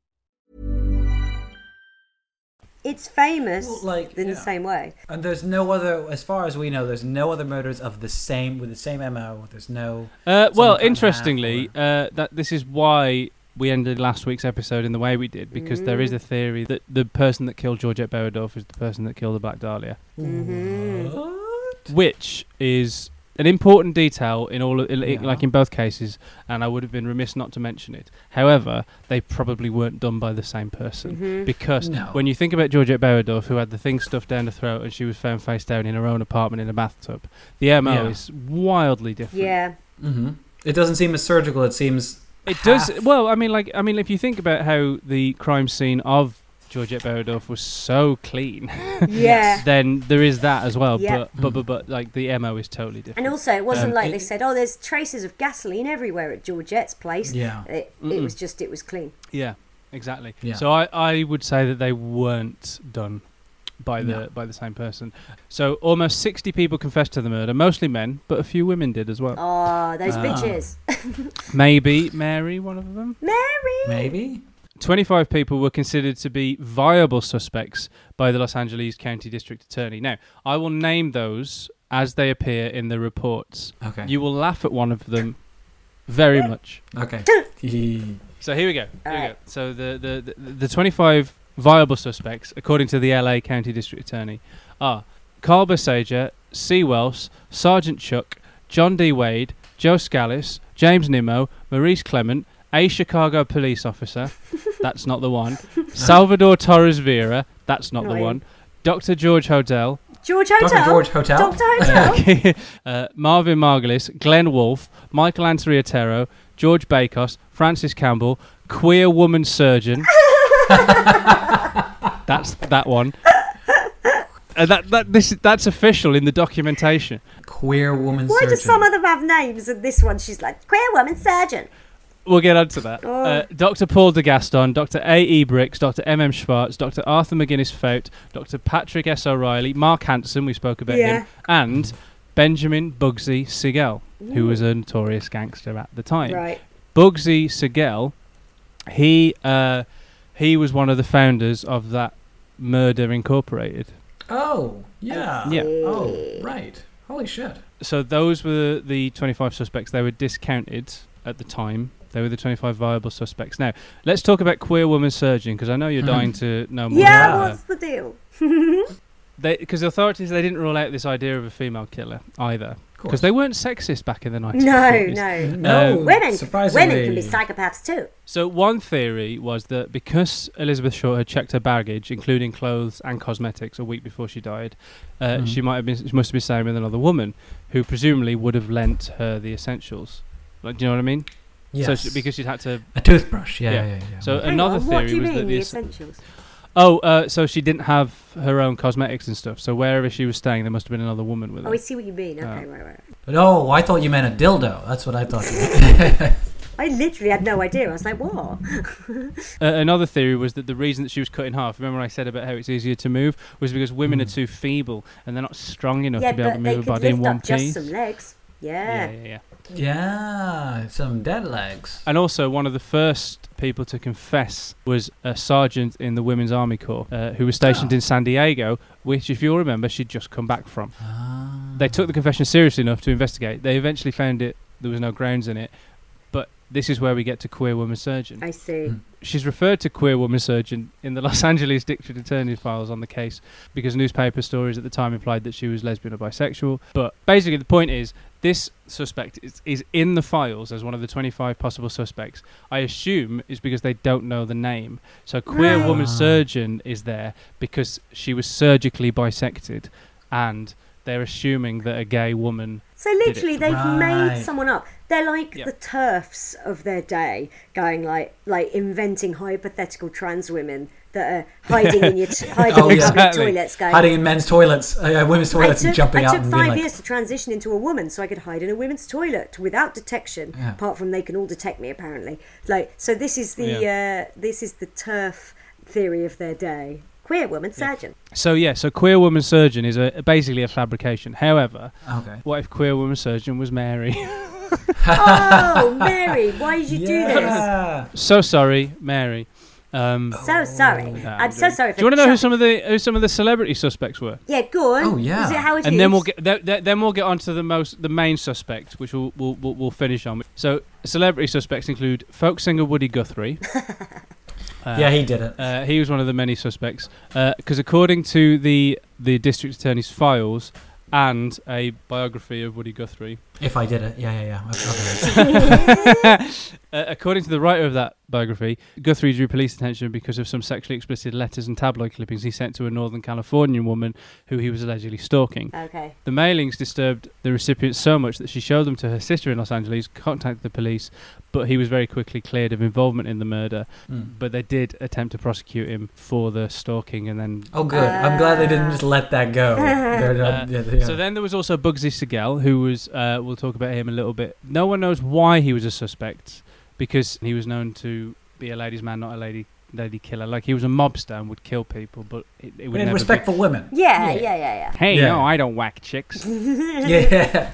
It's famous Well, like, in yeah. the same way. And there's no other, as far as we know, there's no other murders of the same with the same mo. There's no. Uh, well, interestingly, half uh, that this is why we ended last week's episode in the way we did because there is a theory that the person that killed Georgette Bauerdorf is the person that killed the Black Dahlia, What? which is an important detail in all, of, in, Yeah. like in both cases, and I would have been remiss not to mention it. However, they probably weren't done by the same person because No. when you think about Georgette Bauerdorf, who had the thing stuffed down her throat and she was found face down in her own apartment in a bathtub, the MO Yeah. is wildly different. Yeah. hmm It doesn't seem as surgical. It seems. It does. Well, I mean, like, I mean, if you think about how the crime scene of Georgette Bauerdorf was so clean, Yeah. then there is that as well. Yeah. But, but, but, but, like, the mo is totally different. And also, it wasn't Um, like it- they said, "Oh, there's traces of gasoline everywhere at Georgette's place." Yeah. It, it was just, it was clean. yeah, exactly. Yeah. So I, I would say that they weren't done by the No. by the same person. So almost sixty people confessed to the murder, mostly men, but a few women did as well. Oh, those Ah. bitches. Maybe Mary, one of them. Mary. Maybe. 25 people were considered to be viable suspects by the Los Angeles County District Attorney. Now, I will name those as they appear in the reports. Okay. You will laugh at one of them very much. Okay. So here we go. Here we go. So the, the, the, the 25 viable suspects, according to the LA County District Attorney, are Carl Bersager, C. Wells, Sergeant Chuck, John D. Wade, Joe Scallis, James Nimmo, Maurice Clement, a Chicago police officer, that's not the one, Salvador Torres Vera, that's not Not the him. one, Dr. George Hodel, George Hotel. Dr. George Hotel. Dr. Hotel. uh, Marvin Margolis, Glenn Wolfe, Michael Anthony Otero, George Bacos, Francis Campbell, queer woman surgeon. that's that one. Uh, that that this that's official in the documentation. Queer woman Surgeon. Why surgeon. do some of them have names and this one she's like, queer woman surgeon? We'll get onto that. Oh. Uh, Dr. Paul de Gaston, Dr. A. E. Brix, Dr. M. M. Schwartz, Dr. Arthur McGinnis Faught, Dr. Patrick S. O'Reilly, Mark Hansen, we spoke about Yeah. him, and Benjamin Bugsy Siegel, who was a notorious gangster at the time. Right. Bugsy Siegel, he uh, he was one of the founders of that Murder Incorporated. Oh, yeah. Yeah. Oh, right. Holy shit. So those were the 25 suspects. They were discounted at the time. They were the 25 viable suspects. Now, let's talk about queer woman surgeon because I know you're Mhm. dying to know more. Yeah, Yeah. what's the deal? Because the authorities they didn't rule out this idea of a female killer either. Of course. Because they weren't sexist back in the 1940s. No, no. No, Um, Women, women can be psychopaths too. So one theory was that because Elizabeth Short had checked her baggage, including clothes and cosmetics, a week before she died, uh, Mhm. she might have been she must have been staying with another woman, who presumably would have lent her the essentials. Like, do you know what I mean? Yes. So she, because she'd had to. a toothbrush. Yeah, Yeah. yeah, yeah. yeah. So Hang another on, theory what do you was mean, that the the essentials? oh, uh, so she didn't have her own cosmetics and stuff. So wherever she was staying, there must have been another woman with her. Oh, I see what you mean. Okay, Uh, right, right. But, oh, I thought you meant a dildo. That's what I thought. You meant. I literally had no idea. I was like, what? Uh, another theory was that the reason that she was cut in half, remember when I said about how it's easier to move, was because women are Mm. too feeble and they're not strong enough yeah, to be able to they move a could body in lift one up just piece. some legs. Yeah. yeah, yeah. yeah. Yeah, some dead legs. And also, one of the first people to confess was a sergeant in the Women's Army Corps uh, who was stationed Oh. in San Diego, which, if you'll remember, she'd just come back from. Ah. They took the confession seriously enough to investigate. They eventually found it, there was no grounds in it. But this is where we get to Queer Woman Surgeon. I see. Mm. She's referred to Queer Woman Surgeon in the Los Angeles District Attorney's files on the case because newspaper stories at the time implied that she was lesbian or bisexual. But basically, the point is this suspect is, is in the files as one of the 25 possible suspects. I assume is because they don't know the name. So Queer Right. Woman. Surgeon is there because she was surgically bisected and they're assuming that a gay woman So literally, they've Right. made someone up. They're like Yep. the turfs of their day, going like like inventing hypothetical trans women that are hiding in your t- hiding Oh, in yeah. public Exactly. toilets, going. Hiding in men's toilets, uh, women's toilets, took, and jumping I out took and five like, years to transition into a woman so I could hide in a women's toilet without detection. Yeah. Apart from they can all detect me apparently. Like so, this is the uh, this is the turf theory of their day. Queer woman surgeon. So yeah, so queer woman surgeon is a basically a fabrication. However, okay. what if queer woman surgeon was Mary? oh, Mary, why did you do this? So sorry, Mary. Um, So sorry. no, I'm so sorry. For do you want to know who some of the who some of the celebrity suspects were? Yeah, go on. Oh, yeah. Is it Howard And then we'll get th- th- then we'll get on to the most the main suspect, which we'll we'll, we'll, we'll finish on. So celebrity suspects include folk singer Woody Guthrie. Uh, yeah, he did it. Uh, he was one of the many suspects because, according to the the district attorney's files and a biography of Woody Guthrie, If I did it, yeah, yeah, yeah. I've- I've it. uh, according to the writer of that biography, Guthrie drew police attention because of some sexually explicit letters and tabloid clippings he sent to a Northern Californian woman who he was allegedly stalking. Okay. The mailings disturbed the recipient so much that she showed them to her sister in Los Angeles, contacted the police, but he was very quickly cleared of involvement in the murder. Mm. But they did attempt to prosecute him for the stalking and then Oh, good. I'm glad they didn't just let that go. Not- Uh, yeah, yeah. So then there was also Bugsy Siegel, who was, uh, we'll talk about him a little bit. No one knows why he was a suspect, because he was known to be a ladies' man, not a lady lady killer. Like he was a mobster and would kill people, but it, it would and never respectful women. Yeah, yeah, yeah, be. Hey, Yeah. no, I don't whack chicks. yeah.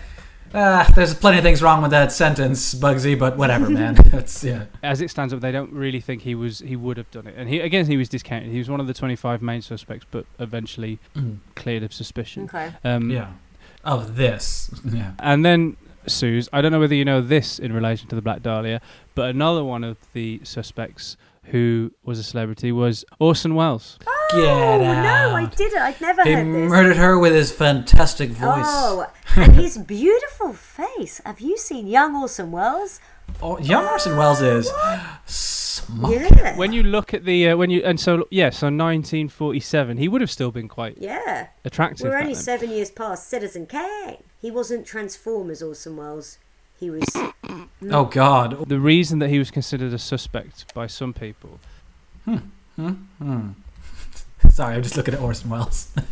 Uh, there's plenty of things wrong with that sentence, Bugsy, but whatever, man. It's yeah. As it stands up, they don't really think he was he would have done it. And he again, he was discounted. He was one of the 25 main suspects, but eventually cleared of suspicion. Okay. Um, Yeah. Of this. Yeah. And then, Suze, I don't know whether you know this in relation to the Black Dahlia, but another one of the suspects who was a celebrity was Orson Welles. Get oh, out. no, I didn't. I'd never He heard this. He murdered her with his fantastic voice. Oh, and his beautiful face. Have you seen young Orson Welles? Oh, young Orson Welles is smart. Yeah. When you look at the uh, when you and so yeah, so 1947, he would have still been quite yeah. attractive. We're only then. seven years past Citizen Kane. He wasn't Transformers Orson Welles. He was. Oh God. The reason that he was considered a suspect by some people hmm. Hmm. Hmm. Sorry, I'm just looking at Orson Welles.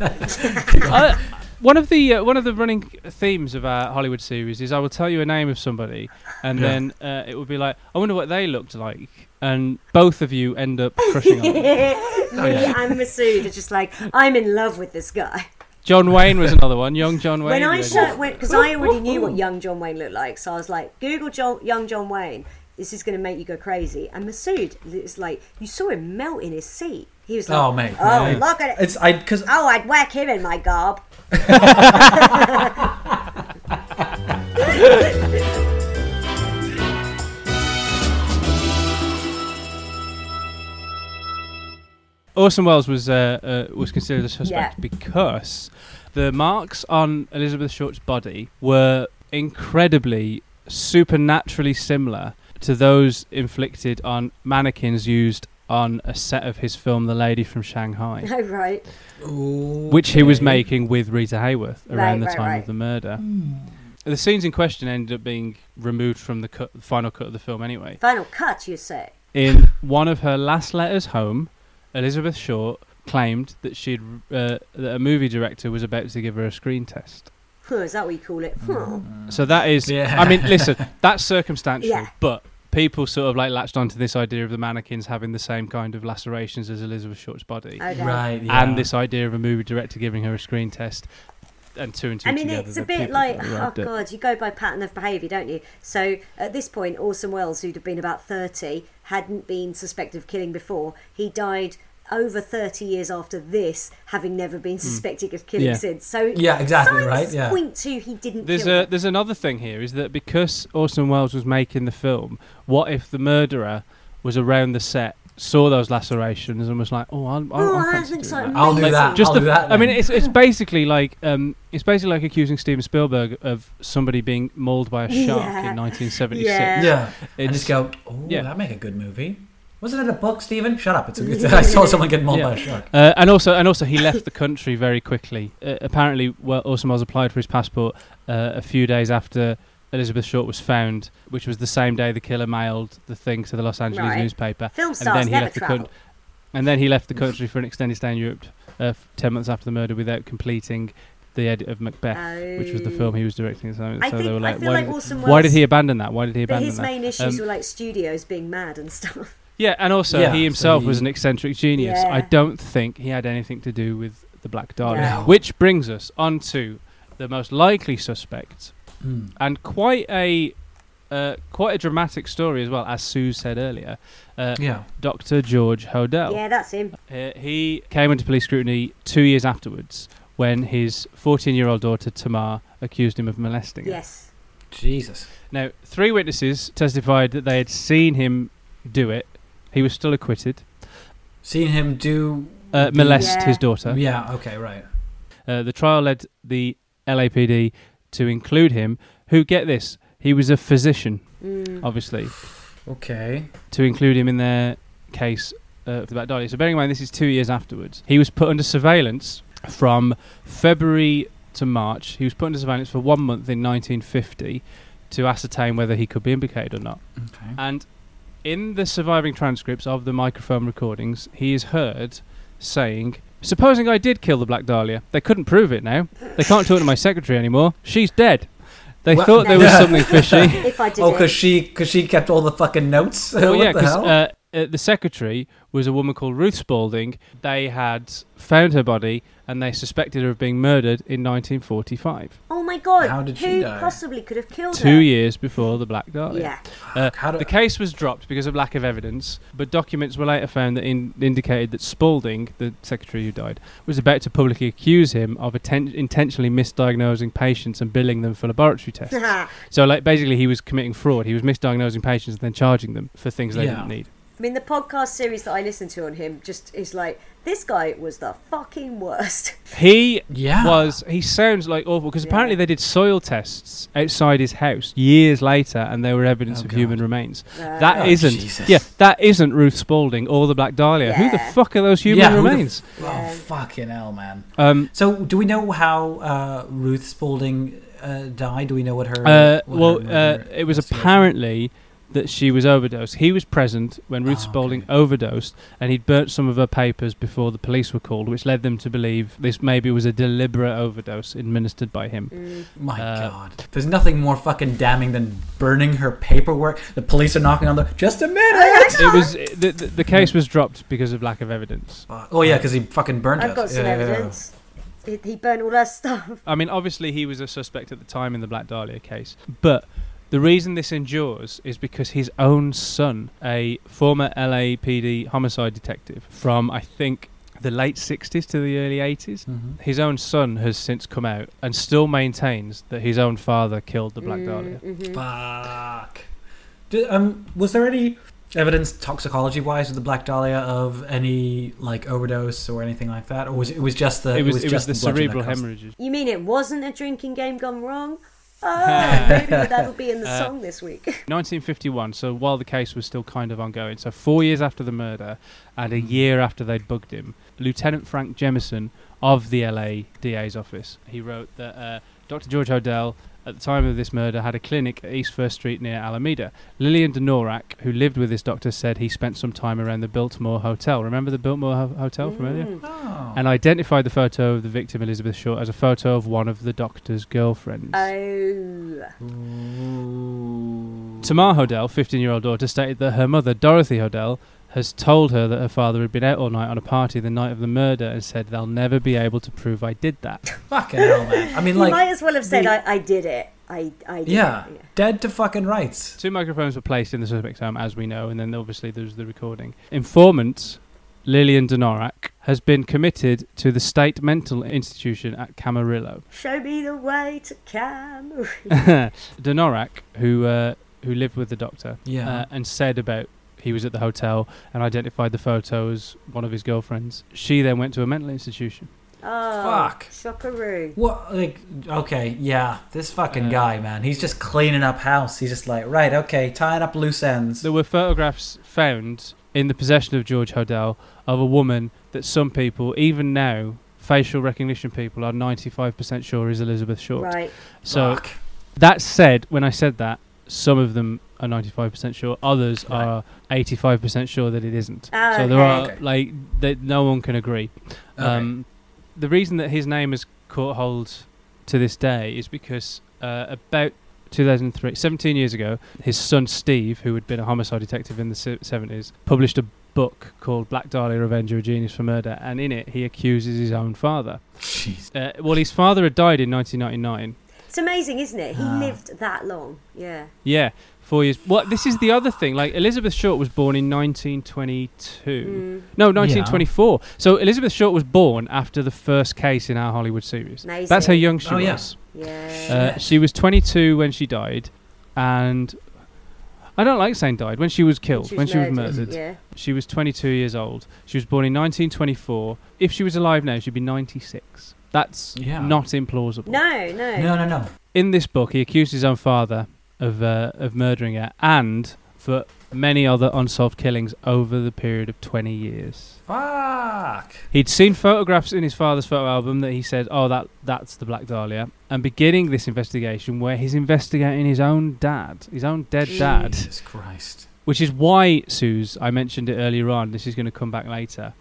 Uh, one of the uh, one of the running themes of our Hollywood series is I will tell you a name of somebody, and Yeah. then uh, it would be like I wonder what they looked like, and both of you end up crushing on them. Me and Masood are just like, I'm in love with this guy. John Wayne was another one. Young John Wayne. When I was- showed, because I already knew what young John Wayne looked like, so I was like, Google John, young John Wayne. This is going to make you go crazy. And Masood is like, you saw him melt in his seat. He was like, Oh mate. oh, yeah. look at it. It's I because Oh, I'd whack him in my gob. Orson Welles was uh, uh, was considered a suspect Yeah. because the marks on Elizabeth Short's body were incredibly supernaturally similar to those inflicted on mannequins used on a set of his film The Lady from Shanghai. Oh, right. which he was making with Rita Hayworth around Right, the right, time right. of the murder. The scenes in question ended up being removed from the cut, final cut of the film anyway. Final cut, you say. In one of her last letters home, Elizabeth Short claimed that she'd uh, that a movie director was about to give her a screen test. Huh, is that what you call it? Huh. So that is, Yeah. I mean, listen, that's circumstantial, Yeah. but people sort of like latched onto this idea of the mannequins having the same kind of lacerations as Elizabeth Short's body. Okay. Right. Yeah. and this idea of a movie director giving her a screen test. and two and two I mean, together, it's a bit like, oh arrived at- god, you go by pattern of behaviour, don't you? So at this point, Orson Welles, who'd have been about 30, hadn't been suspected of killing before. He died over 30 years after this, having never been suspected of killing Hmm. Yeah. since. So Yeah, exactly, right? Yeah. point to he didn't There's kill a her. there's another thing here is that because Orson Welles was making the film, what if the murderer was around the set, saw those lacerations, and was like, "Oh, I'll, I'll, Oh, I'll I fancy think doing so. that." I'll do that. Just I'll the, do that. I mean, it's it's basically like um, it's basically like accusing Steven Spielberg of somebody being mauled by a shark Yeah. in 1976. Yeah. yeah. And just go, oh, yeah. that'd make a good movie. Wasn't it a book, Stephen? Shut up. It's a, it's, I saw someone get mauled Yeah. by a shark. Uh, and also, and also, he left the country very quickly. Uh, apparently, well, Orson Welles applied for his passport uh, a few days after Elizabeth Short was found, which was the same day the killer mailed the thing to the Los Angeles Right. newspaper. Film and stars then he never left the travel. country. And then he left the country for an extended stay in Europe, uh, ten months after the murder, without completing the edit of Macbeth, which was the film he was directing. So, I so think they were I like, feel why, like did, Orson why did he abandon that? Why did he But abandon his that? main issues Um, were like studios being mad and stuff. Yeah, and also Yeah, he so himself was an eccentric genius. I don't think he had anything to do with the Black Dahlia. No. Which brings us on to the most likely suspect, Mm. and quite a uh, quite a dramatic story as well, as Sue said earlier. Uh, Yeah. Dr. George Hodel. Yeah, that's him. Uh, he came into police scrutiny two years afterwards when his 14-year-old daughter Tamar accused him of molesting her. Yes. Jesus. Now, three witnesses testified that they had seen him do it. He was still acquitted. Seeing him do. Uh, molest Yeah. his daughter. Yeah, okay, right. Uh, the trial led the LAPD to include him, who, get this, he was a physician, Mm. obviously, Okay. to include him in their case uh, for the Black Dahlia. So, bearing in mind, this is two years afterwards. He was put under surveillance from February to March. He was put under surveillance for one month in 1950 to ascertain whether he could be implicated or not. Okay. And in the surviving transcripts of the microphone recordings, he is heard saying, Supposing I did kill the Black Dahlia, they couldn't prove it now. They can't talk to my secretary anymore. She's dead. They Well- thought there was Yeah. something fishy. If I did Oh, it. because she, cause she kept all the fucking notes? well, what yeah, the because hell? uh, uh, the secretary was a woman called Ruth Spalding. They had found her body and they suspected her of being murdered in 1945, oh my god. How did she die? possibly could have killed her? two her? years before the Black Dahlia. Yeah. Uh, How do- the case was dropped because of lack of evidence, but documents were later found that in- indicated that Spalding, the secretary who died, was about to publicly accuse him of atten- intentionally misdiagnosing patients and billing them for laboratory tests. So, like, basically, he was committing fraud. He was misdiagnosing patients and then charging them for things they Yeah. didn't need. Mean, the podcast series that I listen to on him just is like, this guy was the fucking worst. He Yeah. was. He sounds like awful because Yeah. apparently they did soil tests outside his house years later, and there were evidence Oh, of God. human remains. Uh, That Oh, not Jesus. Yeah, that isn't Ruth Spalding or the Black Dahlia. Who the fuck are those human Yeah, who the remains? Oh, fucking hell, man. um, So, do we know how uh, Ruth Spalding uh, died? Do we know what her. uh, what well, her uh, murder it was investigation- apparently that she was overdosed. He was present when Ruth Oh, Spalding okay. overdosed, and he'd burnt some of her papers before the police were called, which led them to believe this maybe was a deliberate overdose administered by him. mm. My Uh, God. There's nothing more fucking damning than burning her paperwork. The police are knocking on the. Just a minute! It was the, the, the case was dropped because of lack of evidence. oh, yeah, because he fucking burned I've it. got some Yeah, yeah, yeah. evidence. He, he burnt all that stuff. I mean, obviously he was a suspect at the time in the Black Dahlia case, but the reason this endures is because his own son, a former LAPD homicide detective from I think the late 60s to the early 80s, Mhm. his own son has since come out and still maintains that his own father killed the Mm, Black Dahlia. mm-hmm. Fuck. Did, um, was there any evidence toxicology wise with the Black Dahlia of any like overdose or anything like that, or was it, it was just the It was, it was just the bludgeon that cerebral caused- hemorrhages. You mean it wasn't a drinking game gone wrong? Oh, maybe that'll be in the Uh, song this week. 1951, so while the case was still kind of ongoing, so four years after the murder and a year after they'd bugged him, Lieutenant Frank Jemison of the LA DA's office, he wrote that uh, Dr. George Hodel, at the time of this murder, had a clinic at East First Street near Alameda. Lillian Denorak, who lived with this doctor, said he spent some time around the Biltmore Hotel. Remember the Biltmore ho- Hotel from earlier? Mm. Oh. And identified the photo of the victim, Elizabeth Short, as a photo of one of the doctor's girlfriends. Oh. Ooh. Tamar Hodel, 15 year old daughter, stated that her mother, Dorothy Hodel, has told her that her father had been out all night on a party the night of the murder and said they'll never be able to prove I did that. Fucking hell, man. I mean, You like, might as well have said, the- I, I did it. I, I did yeah, it. dead to fucking rights. Two microphones were placed in the suspect's home, as we know, and then obviously there's the recording. Informant Lillian Donorak has been committed to the state mental institution at Camarillo. Show me the way to Cameroon. Donorak, who uh, who lived with the doctor, Yeah. uh, and said about he was at the hotel and identified the photo as one of his girlfriends. She then went to a mental institution. Oh, Fuck. Shockaroo. What? Like, okay, yeah, this fucking Uh, guy, man. He's just cleaning up house. He's just like, right, okay, tying up loose ends. There were photographs found in the possession of George Hodel of a woman that some people, even now, facial recognition people, are 95% sure is Elizabeth Short. Right. So Fuck. that said, when I said that, some of them are 95% sure, others Right. are 85% sure that it isn't. Ah, so there okay. are like that no one can agree. Okay. Um, the reason that his name has caught hold to this day is because uh, about 2003, 17 years ago, his son Steve, who had been a homicide detective in the 70s, published a book called Black Dahlia Avenger, a Genius for Murder, and in it he accuses his own father. Uh, well, his father had died in 1999. It's amazing, isn't it? He Ah. lived that long. Yeah. Yeah, four years. Well, this is the other thing. Like Elizabeth Short was born in 1922. Mm, No, 1924. So Elizabeth Short was born after the first case in our Hollywood series. Amazing. That's how young she Oh, yeah. was. yeah. Uh, she was 22 when she died, and I don't like saying died. When she was killed, when she was murdered, Yeah. she was 22 years old. She was born in 1924. If she was alive now, she'd be 96. That's Yeah. not implausible. No, no. No, no, no. In this book, he accused his own father of uh, of murdering her and for many other unsolved killings over the period of 20 years. Fuck. He'd seen photographs in his father's photo album that he said, "Oh, that that's the Black Dahlia." And beginning this investigation, where he's investigating his own dad, his own dead dad, Jesus Christ. which is why, Suze, I mentioned it earlier on. This is going to come back later.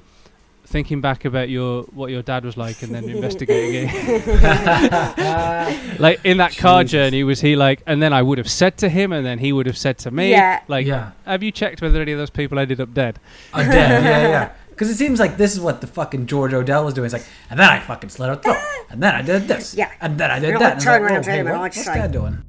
Thinking back about your what your dad was like, and then investigating it, like in that car journey, was he like? And then I would have said to him, and then he would have said to me, Yeah. like, yeah. "Have you checked whether any of those people ended up dead?" I'm dead. Yeah, yeah. Because it seems like this is what the fucking George Hodel was doing. It's like, and then I fucking slit her throat, and then I did this, Yeah. and then I did And that. I'll And turn like, around whoa, to hey, what- what's say- dad doing?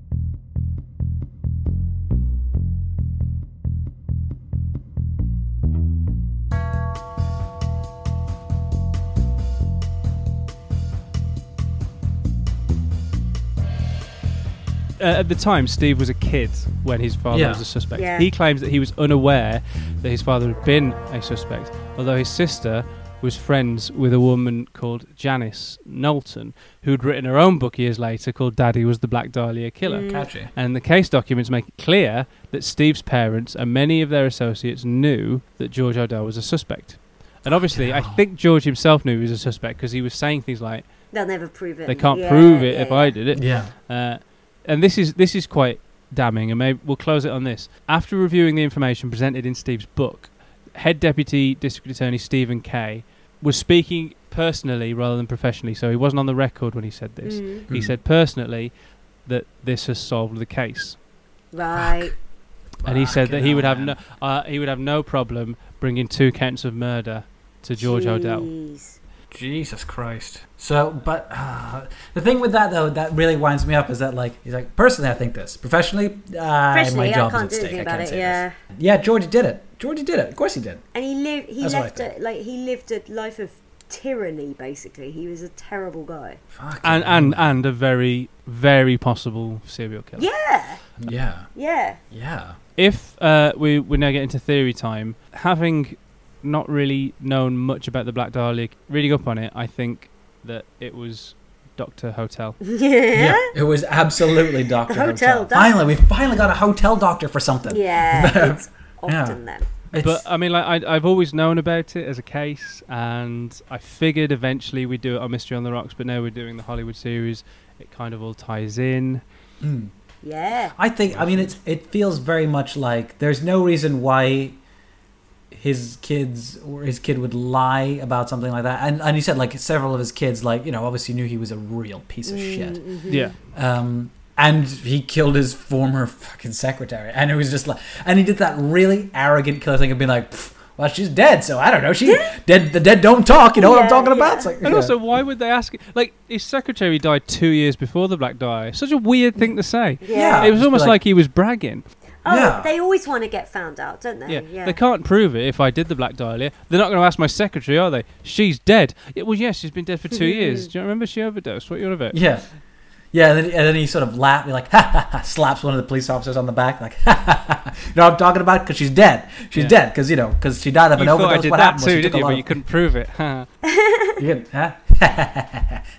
Uh, at the time, Steve was a kid when his father Yeah. was a suspect. Yeah. He claims that he was unaware that his father had been a suspect, although his sister was friends with a woman called Janice Knowlton, who'd written her own book years later called Daddy Was the Black Dahlia Killer. Catchy. And the case documents make it clear that Steve's parents and many of their associates knew that George Hodel was a suspect. And obviously, I hell. think George himself knew he was a suspect because he was saying things like, They'll never prove it. "They can't Yeah, prove it yeah, if yeah. I did it." Yeah. Uh, and this is this is quite damning, and maybe we'll close it on this. After reviewing the information presented in Steve's book, Head Deputy District Attorney Stephen Kay was speaking personally rather than professionally, so he wasn't on the record when he said this. Mm, He Mm. said personally that this has solved the case, right. and he said that he would hell, have no uh, he would have no problem bringing two counts of murder to George Hodel. Jeez. Jesus Christ. So, but uh, the thing with that though, that really winds me up is that like he's like personally, I think this. Professionally, uh, Personally, my I job can't is do stake. anything about it. say Yeah. this. Yeah, Georgie did it. Georgie did it. Of course he did. And he lived. He That's left a, like he lived a life of tyranny. Basically, he was a terrible guy. Fucking And and and a very very possible serial killer. Yeah. yeah, Yeah. yeah. if uh, we we now get into theory time, having not really known much about the Black Dahlia, reading up on it, I think that it was Doctor Hotel. Yeah. Yeah, it was absolutely Doctor hotel Hotel. doctor. Finally, we finally got a hotel doctor for something. Yeah. It's Yeah. often them. It's- But I mean, like I, I've always known about it as a case, and I figured eventually we'd do it on Mystery on the Rocks. But now we're doing the Hollywood series. It kind of all ties in. Mm. Yeah. I think. I mean, it's it feels very much like there's no reason why his kids or his kid would lie about something like that. And and he said like several of his kids, like you know, obviously knew he was a real piece of shit. Mm-hmm. Yeah, Um, and he killed his former fucking secretary, and it was just like, and he did that really arrogant killer thing of being like, well, she's dead, so I don't know. She dead. The dead don't talk. You know what I'm Yeah, talking about? yeah. It's like, And yeah. also, why would they ask? Like, his secretary died two years before the Black Dahlia. Such a weird thing to say. Yeah. It was almost like- like, he was bragging. Oh, Yeah. they always want to get found out, don't they? Yeah. They can't prove it if I did the Black Dahlia. They're not going to ask my secretary, are they? She's dead. Yeah, well, yes, she's been dead for two hmm. years. Do you remember she overdosed? What are you on about? Yeah. Yeah, and then, and then he sort of laughs, like, ha, ha, ha, slaps one of the police officers on the back, like, ha, ha, ha, ha. You know what I'm talking about? Because she's dead. She's Yeah. dead, because, you know, because she died of You an thought overdose. I did what that happened was too, didn't you? But of- you couldn't prove it. Huh. You get, huh?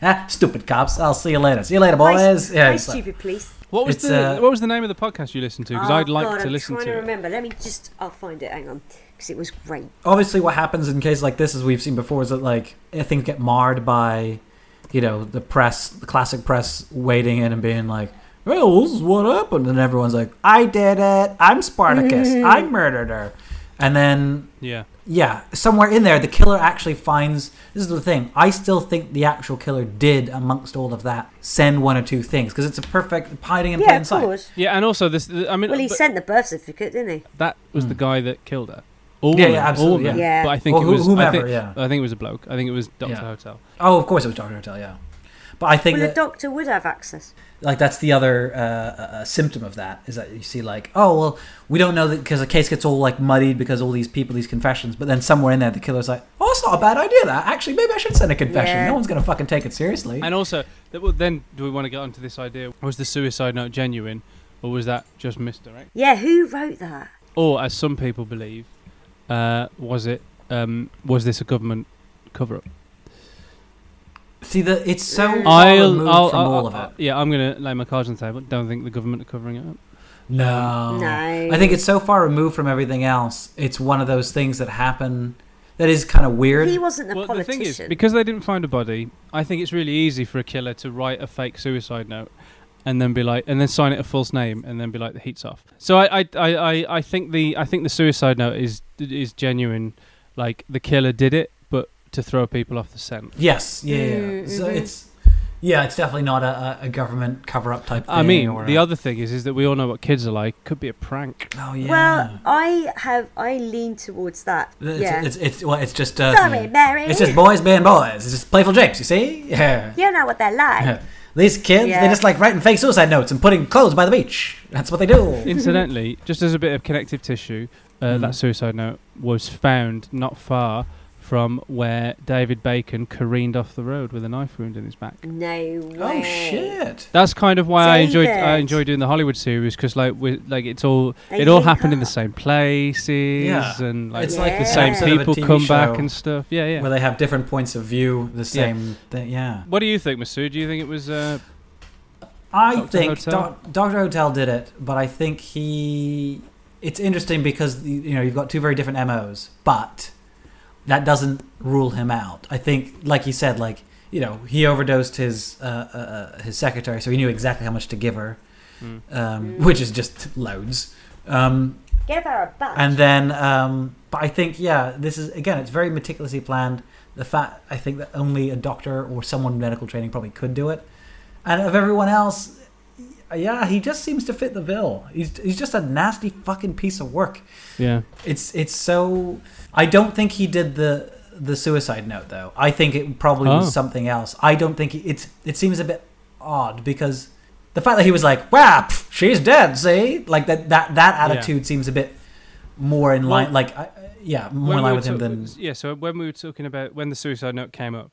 Huh? Stupid cops. I'll see you later. See you later, Hi, boys. Yeah, hi, it's like- stupid police. What was It's, the uh, What was the name of the podcast you listened to? Because Oh, I'd like God, to I'm listen trying to to it. remember. Let me just. I'll find it. Hang on, because it was great. obviously what happens in cases like this as we've seen before is that like things get marred by you know the press the classic press wading in and being like well this is what happened and everyone's like i did it i'm spartacus i murdered her and then Yeah. yeah somewhere in there the killer actually finds this is the thing i still think the actual killer did amongst all of that send one or two things because it's a perfect hiding in Yeah, plain of sight course. Yeah, and also this. I mean, Well, he but sent the birth certificate, didn't he? that was Hmm. the guy that killed her. All Yeah, yeah, absolutely, woman. yeah. Yeah. But I think Well, it who- was I whomever, think, yeah. I think it was a bloke. I think it was Doctor Yeah. Hotel. oh of course it was dr hotel yeah but i think Well, the doctor would have access. like that's the other uh, uh, symptom of that is that you see like oh well we don't know that because the case gets all like muddied because all these people these confessions but then somewhere in there the killer's like oh it's not a bad idea that actually maybe i should send a confession Yeah. no one's gonna fucking take it seriously And also, th- well, then do we want to get onto this idea? Was the suicide note genuine, or was that just misdirect? Yeah, who wrote that? Or, as some people believe, uh, was it? Um, was this a government cover-up? See the it's so. I'll, removed I'll, from I'll- all of I'll- it Yeah, I'm gonna lay my cards on the table. Don't think the government are covering it up. no No. i think it's so far removed from everything else it's one of those things that happen that is kind of weird He wasn't a well, the politician. thing is, because they didn't find a body, I think it's really easy for a killer to write a fake suicide note and then be like, and then sign it a false name and then be like, the heat's off. So I, I, I, I, I think the, I think the suicide note is is genuine. Like the killer did it, but to throw people off the scent. yes yeah, yeah. Mm, so mhm. it's yeah it's definitely not a, a- a government cover-up type thing I mean, or the a- other thing is, is that we all know what kids are like. Could be a prank. oh yeah Well, I have. I lean towards that. It's, yeah. it's, it's, well, it's just uh, Sorry, Mary. It's just boys being boys. It's just playful japes, you see? Yeah. you know what they're like. These kids, they Yeah. just like writing fake suicide notes and putting clothes by the beach. That's what they do. Incidentally, just as a bit of connective tissue, uh, Mhm. that suicide note was found not far from where David Bacon careened off the road with a knife wound in his back. No way. oh, shit. That's kind of why I enjoyed I David. enjoy doing the Hollywood series because like we like it's all They it all link happened in the same places Yeah. and like It's like the the same opposite of a people come back and stuff. Yeah, yeah. Where they have different points of view, the same thing. Yeah. what do you think, Masood? Do you think it was? Uh, I Dr. think Dr. Hotel did it, but I think he. It's interesting because you you know you've got two very different MOs, but that doesn't rule him out. I think, like he said, like you know he overdosed his uh, uh, uh, his secretary, so he knew exactly how much to give her, Mm. um, which is just loads. Um, Give her a batch. and then, um, but I think yeah, this is again, it's very meticulously planned. The fact I think that only a doctor or someone with medical training probably could do it, and of everyone else, yeah, he just seems to fit the bill. He's he's just a nasty fucking piece of work. yeah. It's it's so. I don't think he did the the suicide note though. I think it probably Oh. was something else. I don't think he, it's. It seems a bit odd because the fact that he was like, "Wow, pff, she's dead," see, like that that that Yeah. attitude seems a bit more in line. Well, like, I, yeah, more in line with him than. yeah. So when we were talking about when the suicide note came up,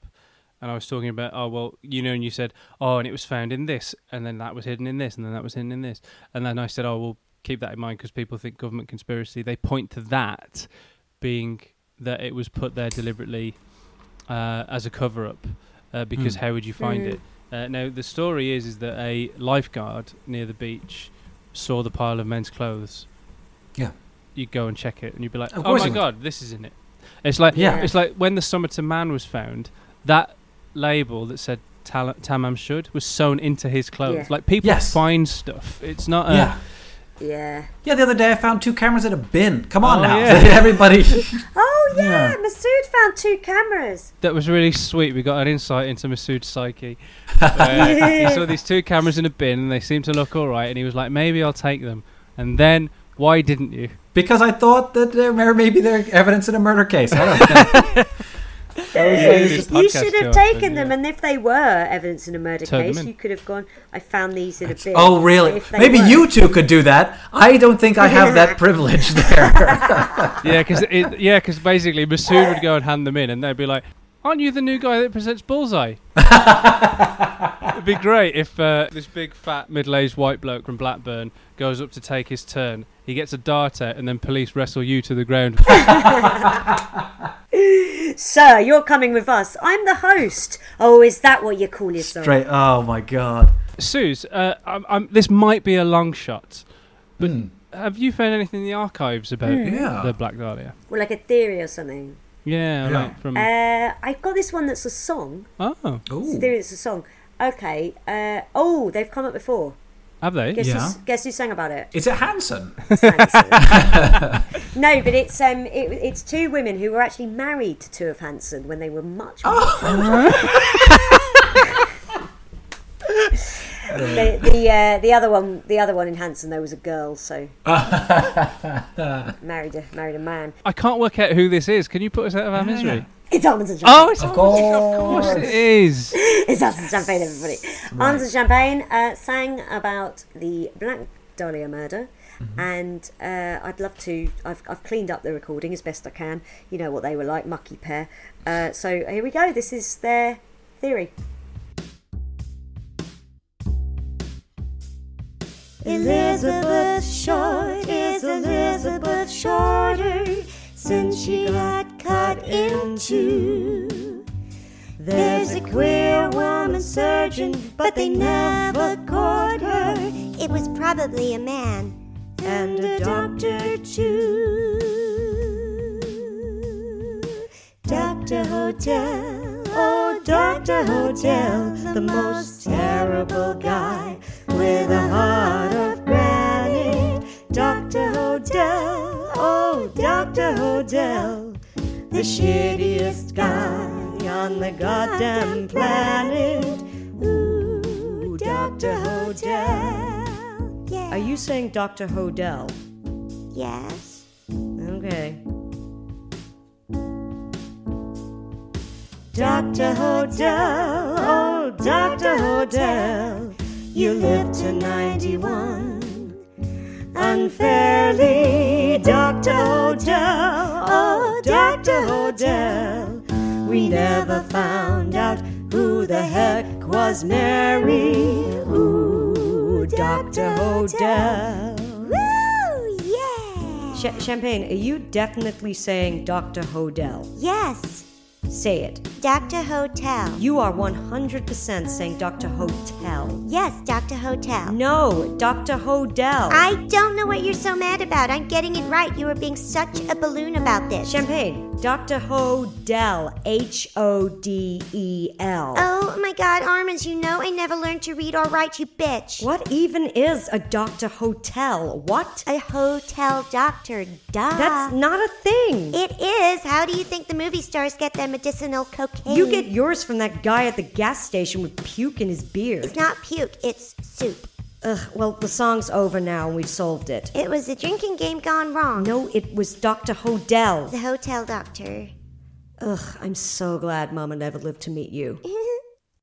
and I was talking about oh well you know and you said oh and it was found in this and then that was hidden in this and then that was hidden in this and then I said oh well keep that in mind because people think government conspiracy they point to that being that it was put there deliberately uh, as a cover up uh, because Mm. how would you find Mm. it uh, now the story is is that a lifeguard near the beach saw the pile of men's clothes Yeah. you'd go and check it and you'd be like oh my god this is in it it's like Yeah. it's like when the Somerton man was found, that label that said Tal- Tamam should was sewn into his clothes. Yeah. Like people Yes. find stuff. It's not a yeah, yeah. yeah. The other day I found two cameras in a bin. Come on Oh, now, yeah. everybody. Oh yeah, Yeah. Masood found two cameras. that was really sweet. We got an insight into Masood's psyche. Uh, he saw these two cameras in a bin and they seemed to look all right, and he was like, maybe I'll take them. And then Why didn't you? Because I thought that there may- maybe there's evidence in a murder case. I don't know. This You should have taken often, them, yeah. and if they were evidence in a murder Turn case, you could have gone. I found these in a bin. oh, really? Maybe were- you two could do that. I don't think I have that privilege there. Yeah, because it, yeah, 'cause basically Masood would go and hand them in, and they'd be like, "Aren't you the new guy that presents Bullseye?" It'd be great if uh, this big, fat, middle-aged white bloke from Blackburn goes up to take his turn. He gets a dart out, and then police wrestle you to the ground. Sir, you're coming with us. I'm the host. Oh, is that what you call yourself? Straight. Oh my god. Suze, uh, I'm, I'm, this might be a long shot, but Hmm. have you found anything in the archives about Yeah. the Black Dahlia? Well, like a theory or something. Yeah, Yeah. like from. Uh, I've got this one that's a song. oh, It's a Ooh. theory that's a song. Okay. Uh, oh, they've come up before. Have they? Guess, Yeah. who's, guess who sang about it? Is it Hanson? no, but it's um, it, it's two women who were actually married to two of Hanson when they were much. the the, uh, the other one, the other one in Hanson, there was a girl, so married a married a man. I can't work out who this is. Can you put us out of our misery? It's almonds and champagne. Oh, it's of course it is. it's almonds and champagne, everybody. Almonds and champagne uh, sang about the Black Dahlia murder. And uh, I'd love to. I've, I've cleaned up the recording as best I can. You know what they were like, mucky pair. Uh, so here we go. This is their theory. Elizabeth Short is Elizabeth Shorter since she got cut in two. There's a queer woman surgeon, but they never caught her. It was probably a man. And a doctor too. Dr. Hotel, oh Dr. Hotel, the most terrible guy with a heart of granite. Dr. Hotel, Dr. Hotel, the shittiest guy on the goddamn planet. Ooh, Dr. Hotel. Yeah. Are you saying Dr. Hodel? Yes. Okay. Dr. Hodel, oh Dr. Hodel, you lived to 91. Unfairly, Dr. Hodel, oh Dr. Hodel, we never found out who the heck was Mary. Ooh, Dr. Hodel. Woo! Yeah. Ch- Champagne, are you definitely saying Dr. Hodel? yes. Say it. Dr. Hotel. You are 100% saying Dr. Hotel. yes, Dr. Hotel. No, Dr. Hodel. I don't know what you're so mad about. I'm getting it right. You are being such a balloon about this. Champagne. Dr. Hodel. H O D E L. Oh my god, Armands, you know I never learned to read or write, you bitch. What even is a Dr. Hotel? What? A hotel doctor, duh. That's not a thing. It is. How do you think the movie stars get their medicinal cocaine? You get yours from that guy at the gas station with puke in his beard. It's not puke, it's soup. Ugh, well, the song's over now and we've solved it. It was a drinking game gone wrong. No, it was Dr. Hodel. The hotel doctor. Ugh, I'm so glad Mama never lived to meet you.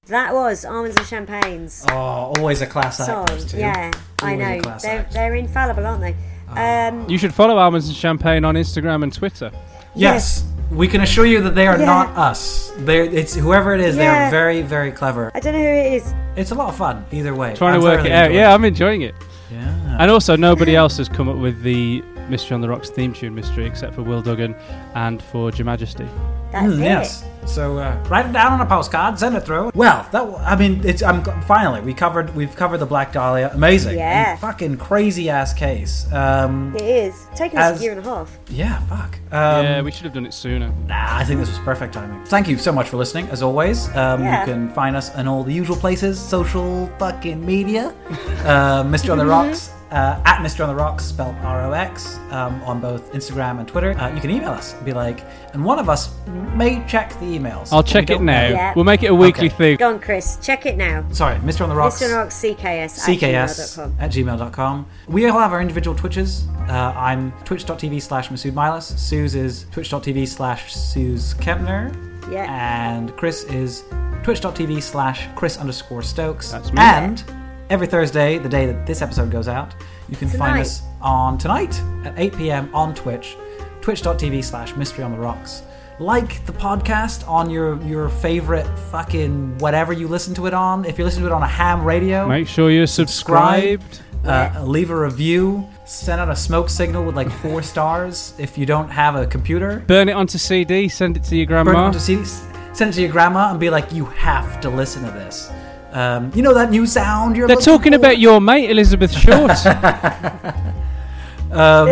That was almonds and champagnes Oh, always a class act. song. those two. Yeah, I Always a know. They're act. they're infallible, aren't they? Um, You should follow Almonds and Champagne on Instagram and Twitter. Yes, we can assure you that they are Yeah. not us. They're it's whoever it is. They are very very clever. I don't know who it is. It's a lot of fun either way. Trying I'm to work it out. enjoying Yeah, I'm enjoying it. Yeah. And also, nobody else has come up with the Mystery on the Rocks theme tune mystery except for Will Duggan and for Your Majesty. That's Mm, it. yes. So uh, write it down on a postcard, send it through. Well, that w- I mean, it's I'm finally we covered we've covered the Black Dahlia. Amazing. Yeah. And fucking crazy ass case. Um, It is. Taking us a year and a half. yeah. Fuck. Um, yeah, we should have done it sooner. Nah, I think this was perfect timing. Thank you so much for listening, as always. Um, Yeah. You can find us in all the usual places social fucking media. uh, Mystery on the Rocks uh, at Mr. on the Rocks, spelled R O X, um, on both Instagram and Twitter. Uh, you can email us and be like, and one of us may check the emails. I'll check it now. Yeah. We'll make it a weekly Okay. thing. Go on, Chris. Check it now. Sorry, Mr. on the Rocks. Mr. on the Rocks CKS. CKS At gmail.com. at gmail.com. We all have our individual Twitches. Uh, I'm twitch.tv slash Masood Milas. Suze is twitch.tv slash Suze Kempner. Yeah. And Chris is twitch.tv slash Chris underscore Stokes. That's me. And every Thursday, the day that this episode goes out, you can find us on tonight at 8 p.m. on Twitch, twitch.tv slash Mystery on the Rocks. Like the podcast on your your favorite fucking whatever you listen to it on. If you listen to it on a ham radio, Make sure you're subscribe, subscribed. uh, leave a review, send out a smoke signal with like four stars if you don't have a computer. Burn it onto CD. Send it to your grandma. Burn it onto CD, send it to your grandma and be like, you have to listen to this. Um, you know that new sound you're They're talking for? about your mate Elizabeth Short. Um,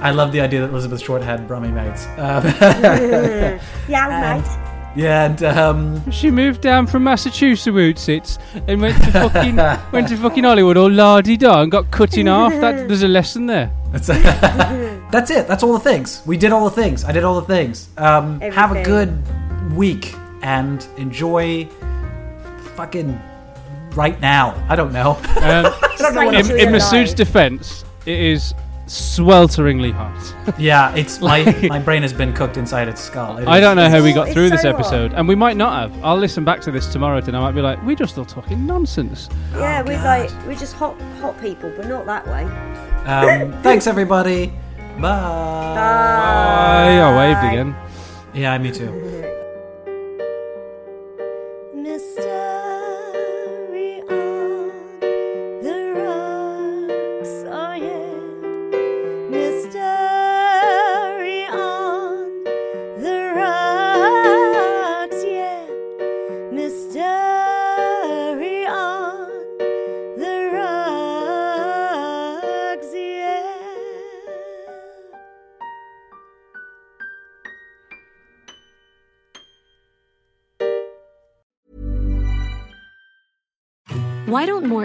I love the idea that Elizabeth Short had Brummy mates. Um, Yeah, mate. yeah, and um, she moved down from Massachusetts and went to fucking went to fucking Hollywood all la di da and got cut in half. That there's a lesson there. that's, that's it. That's all the things. We did all the things. I did all the things. Um, have a good week and enjoy fucking right now. I don't know. Um, Just like in enjoy in your Masood's defence, it is swelteringly hot. Yeah, it's my my brain has been cooked inside its skull. It I is- don't know how we got It's through this so hot. episode, and we might not have. I'll listen back to this tomorrow, and I might be like, we're just still talking nonsense." Yeah, we're God. like we're just hot hot people, but not that way. Um, thanks everybody. Bye. I, I waved again. Yeah, me too.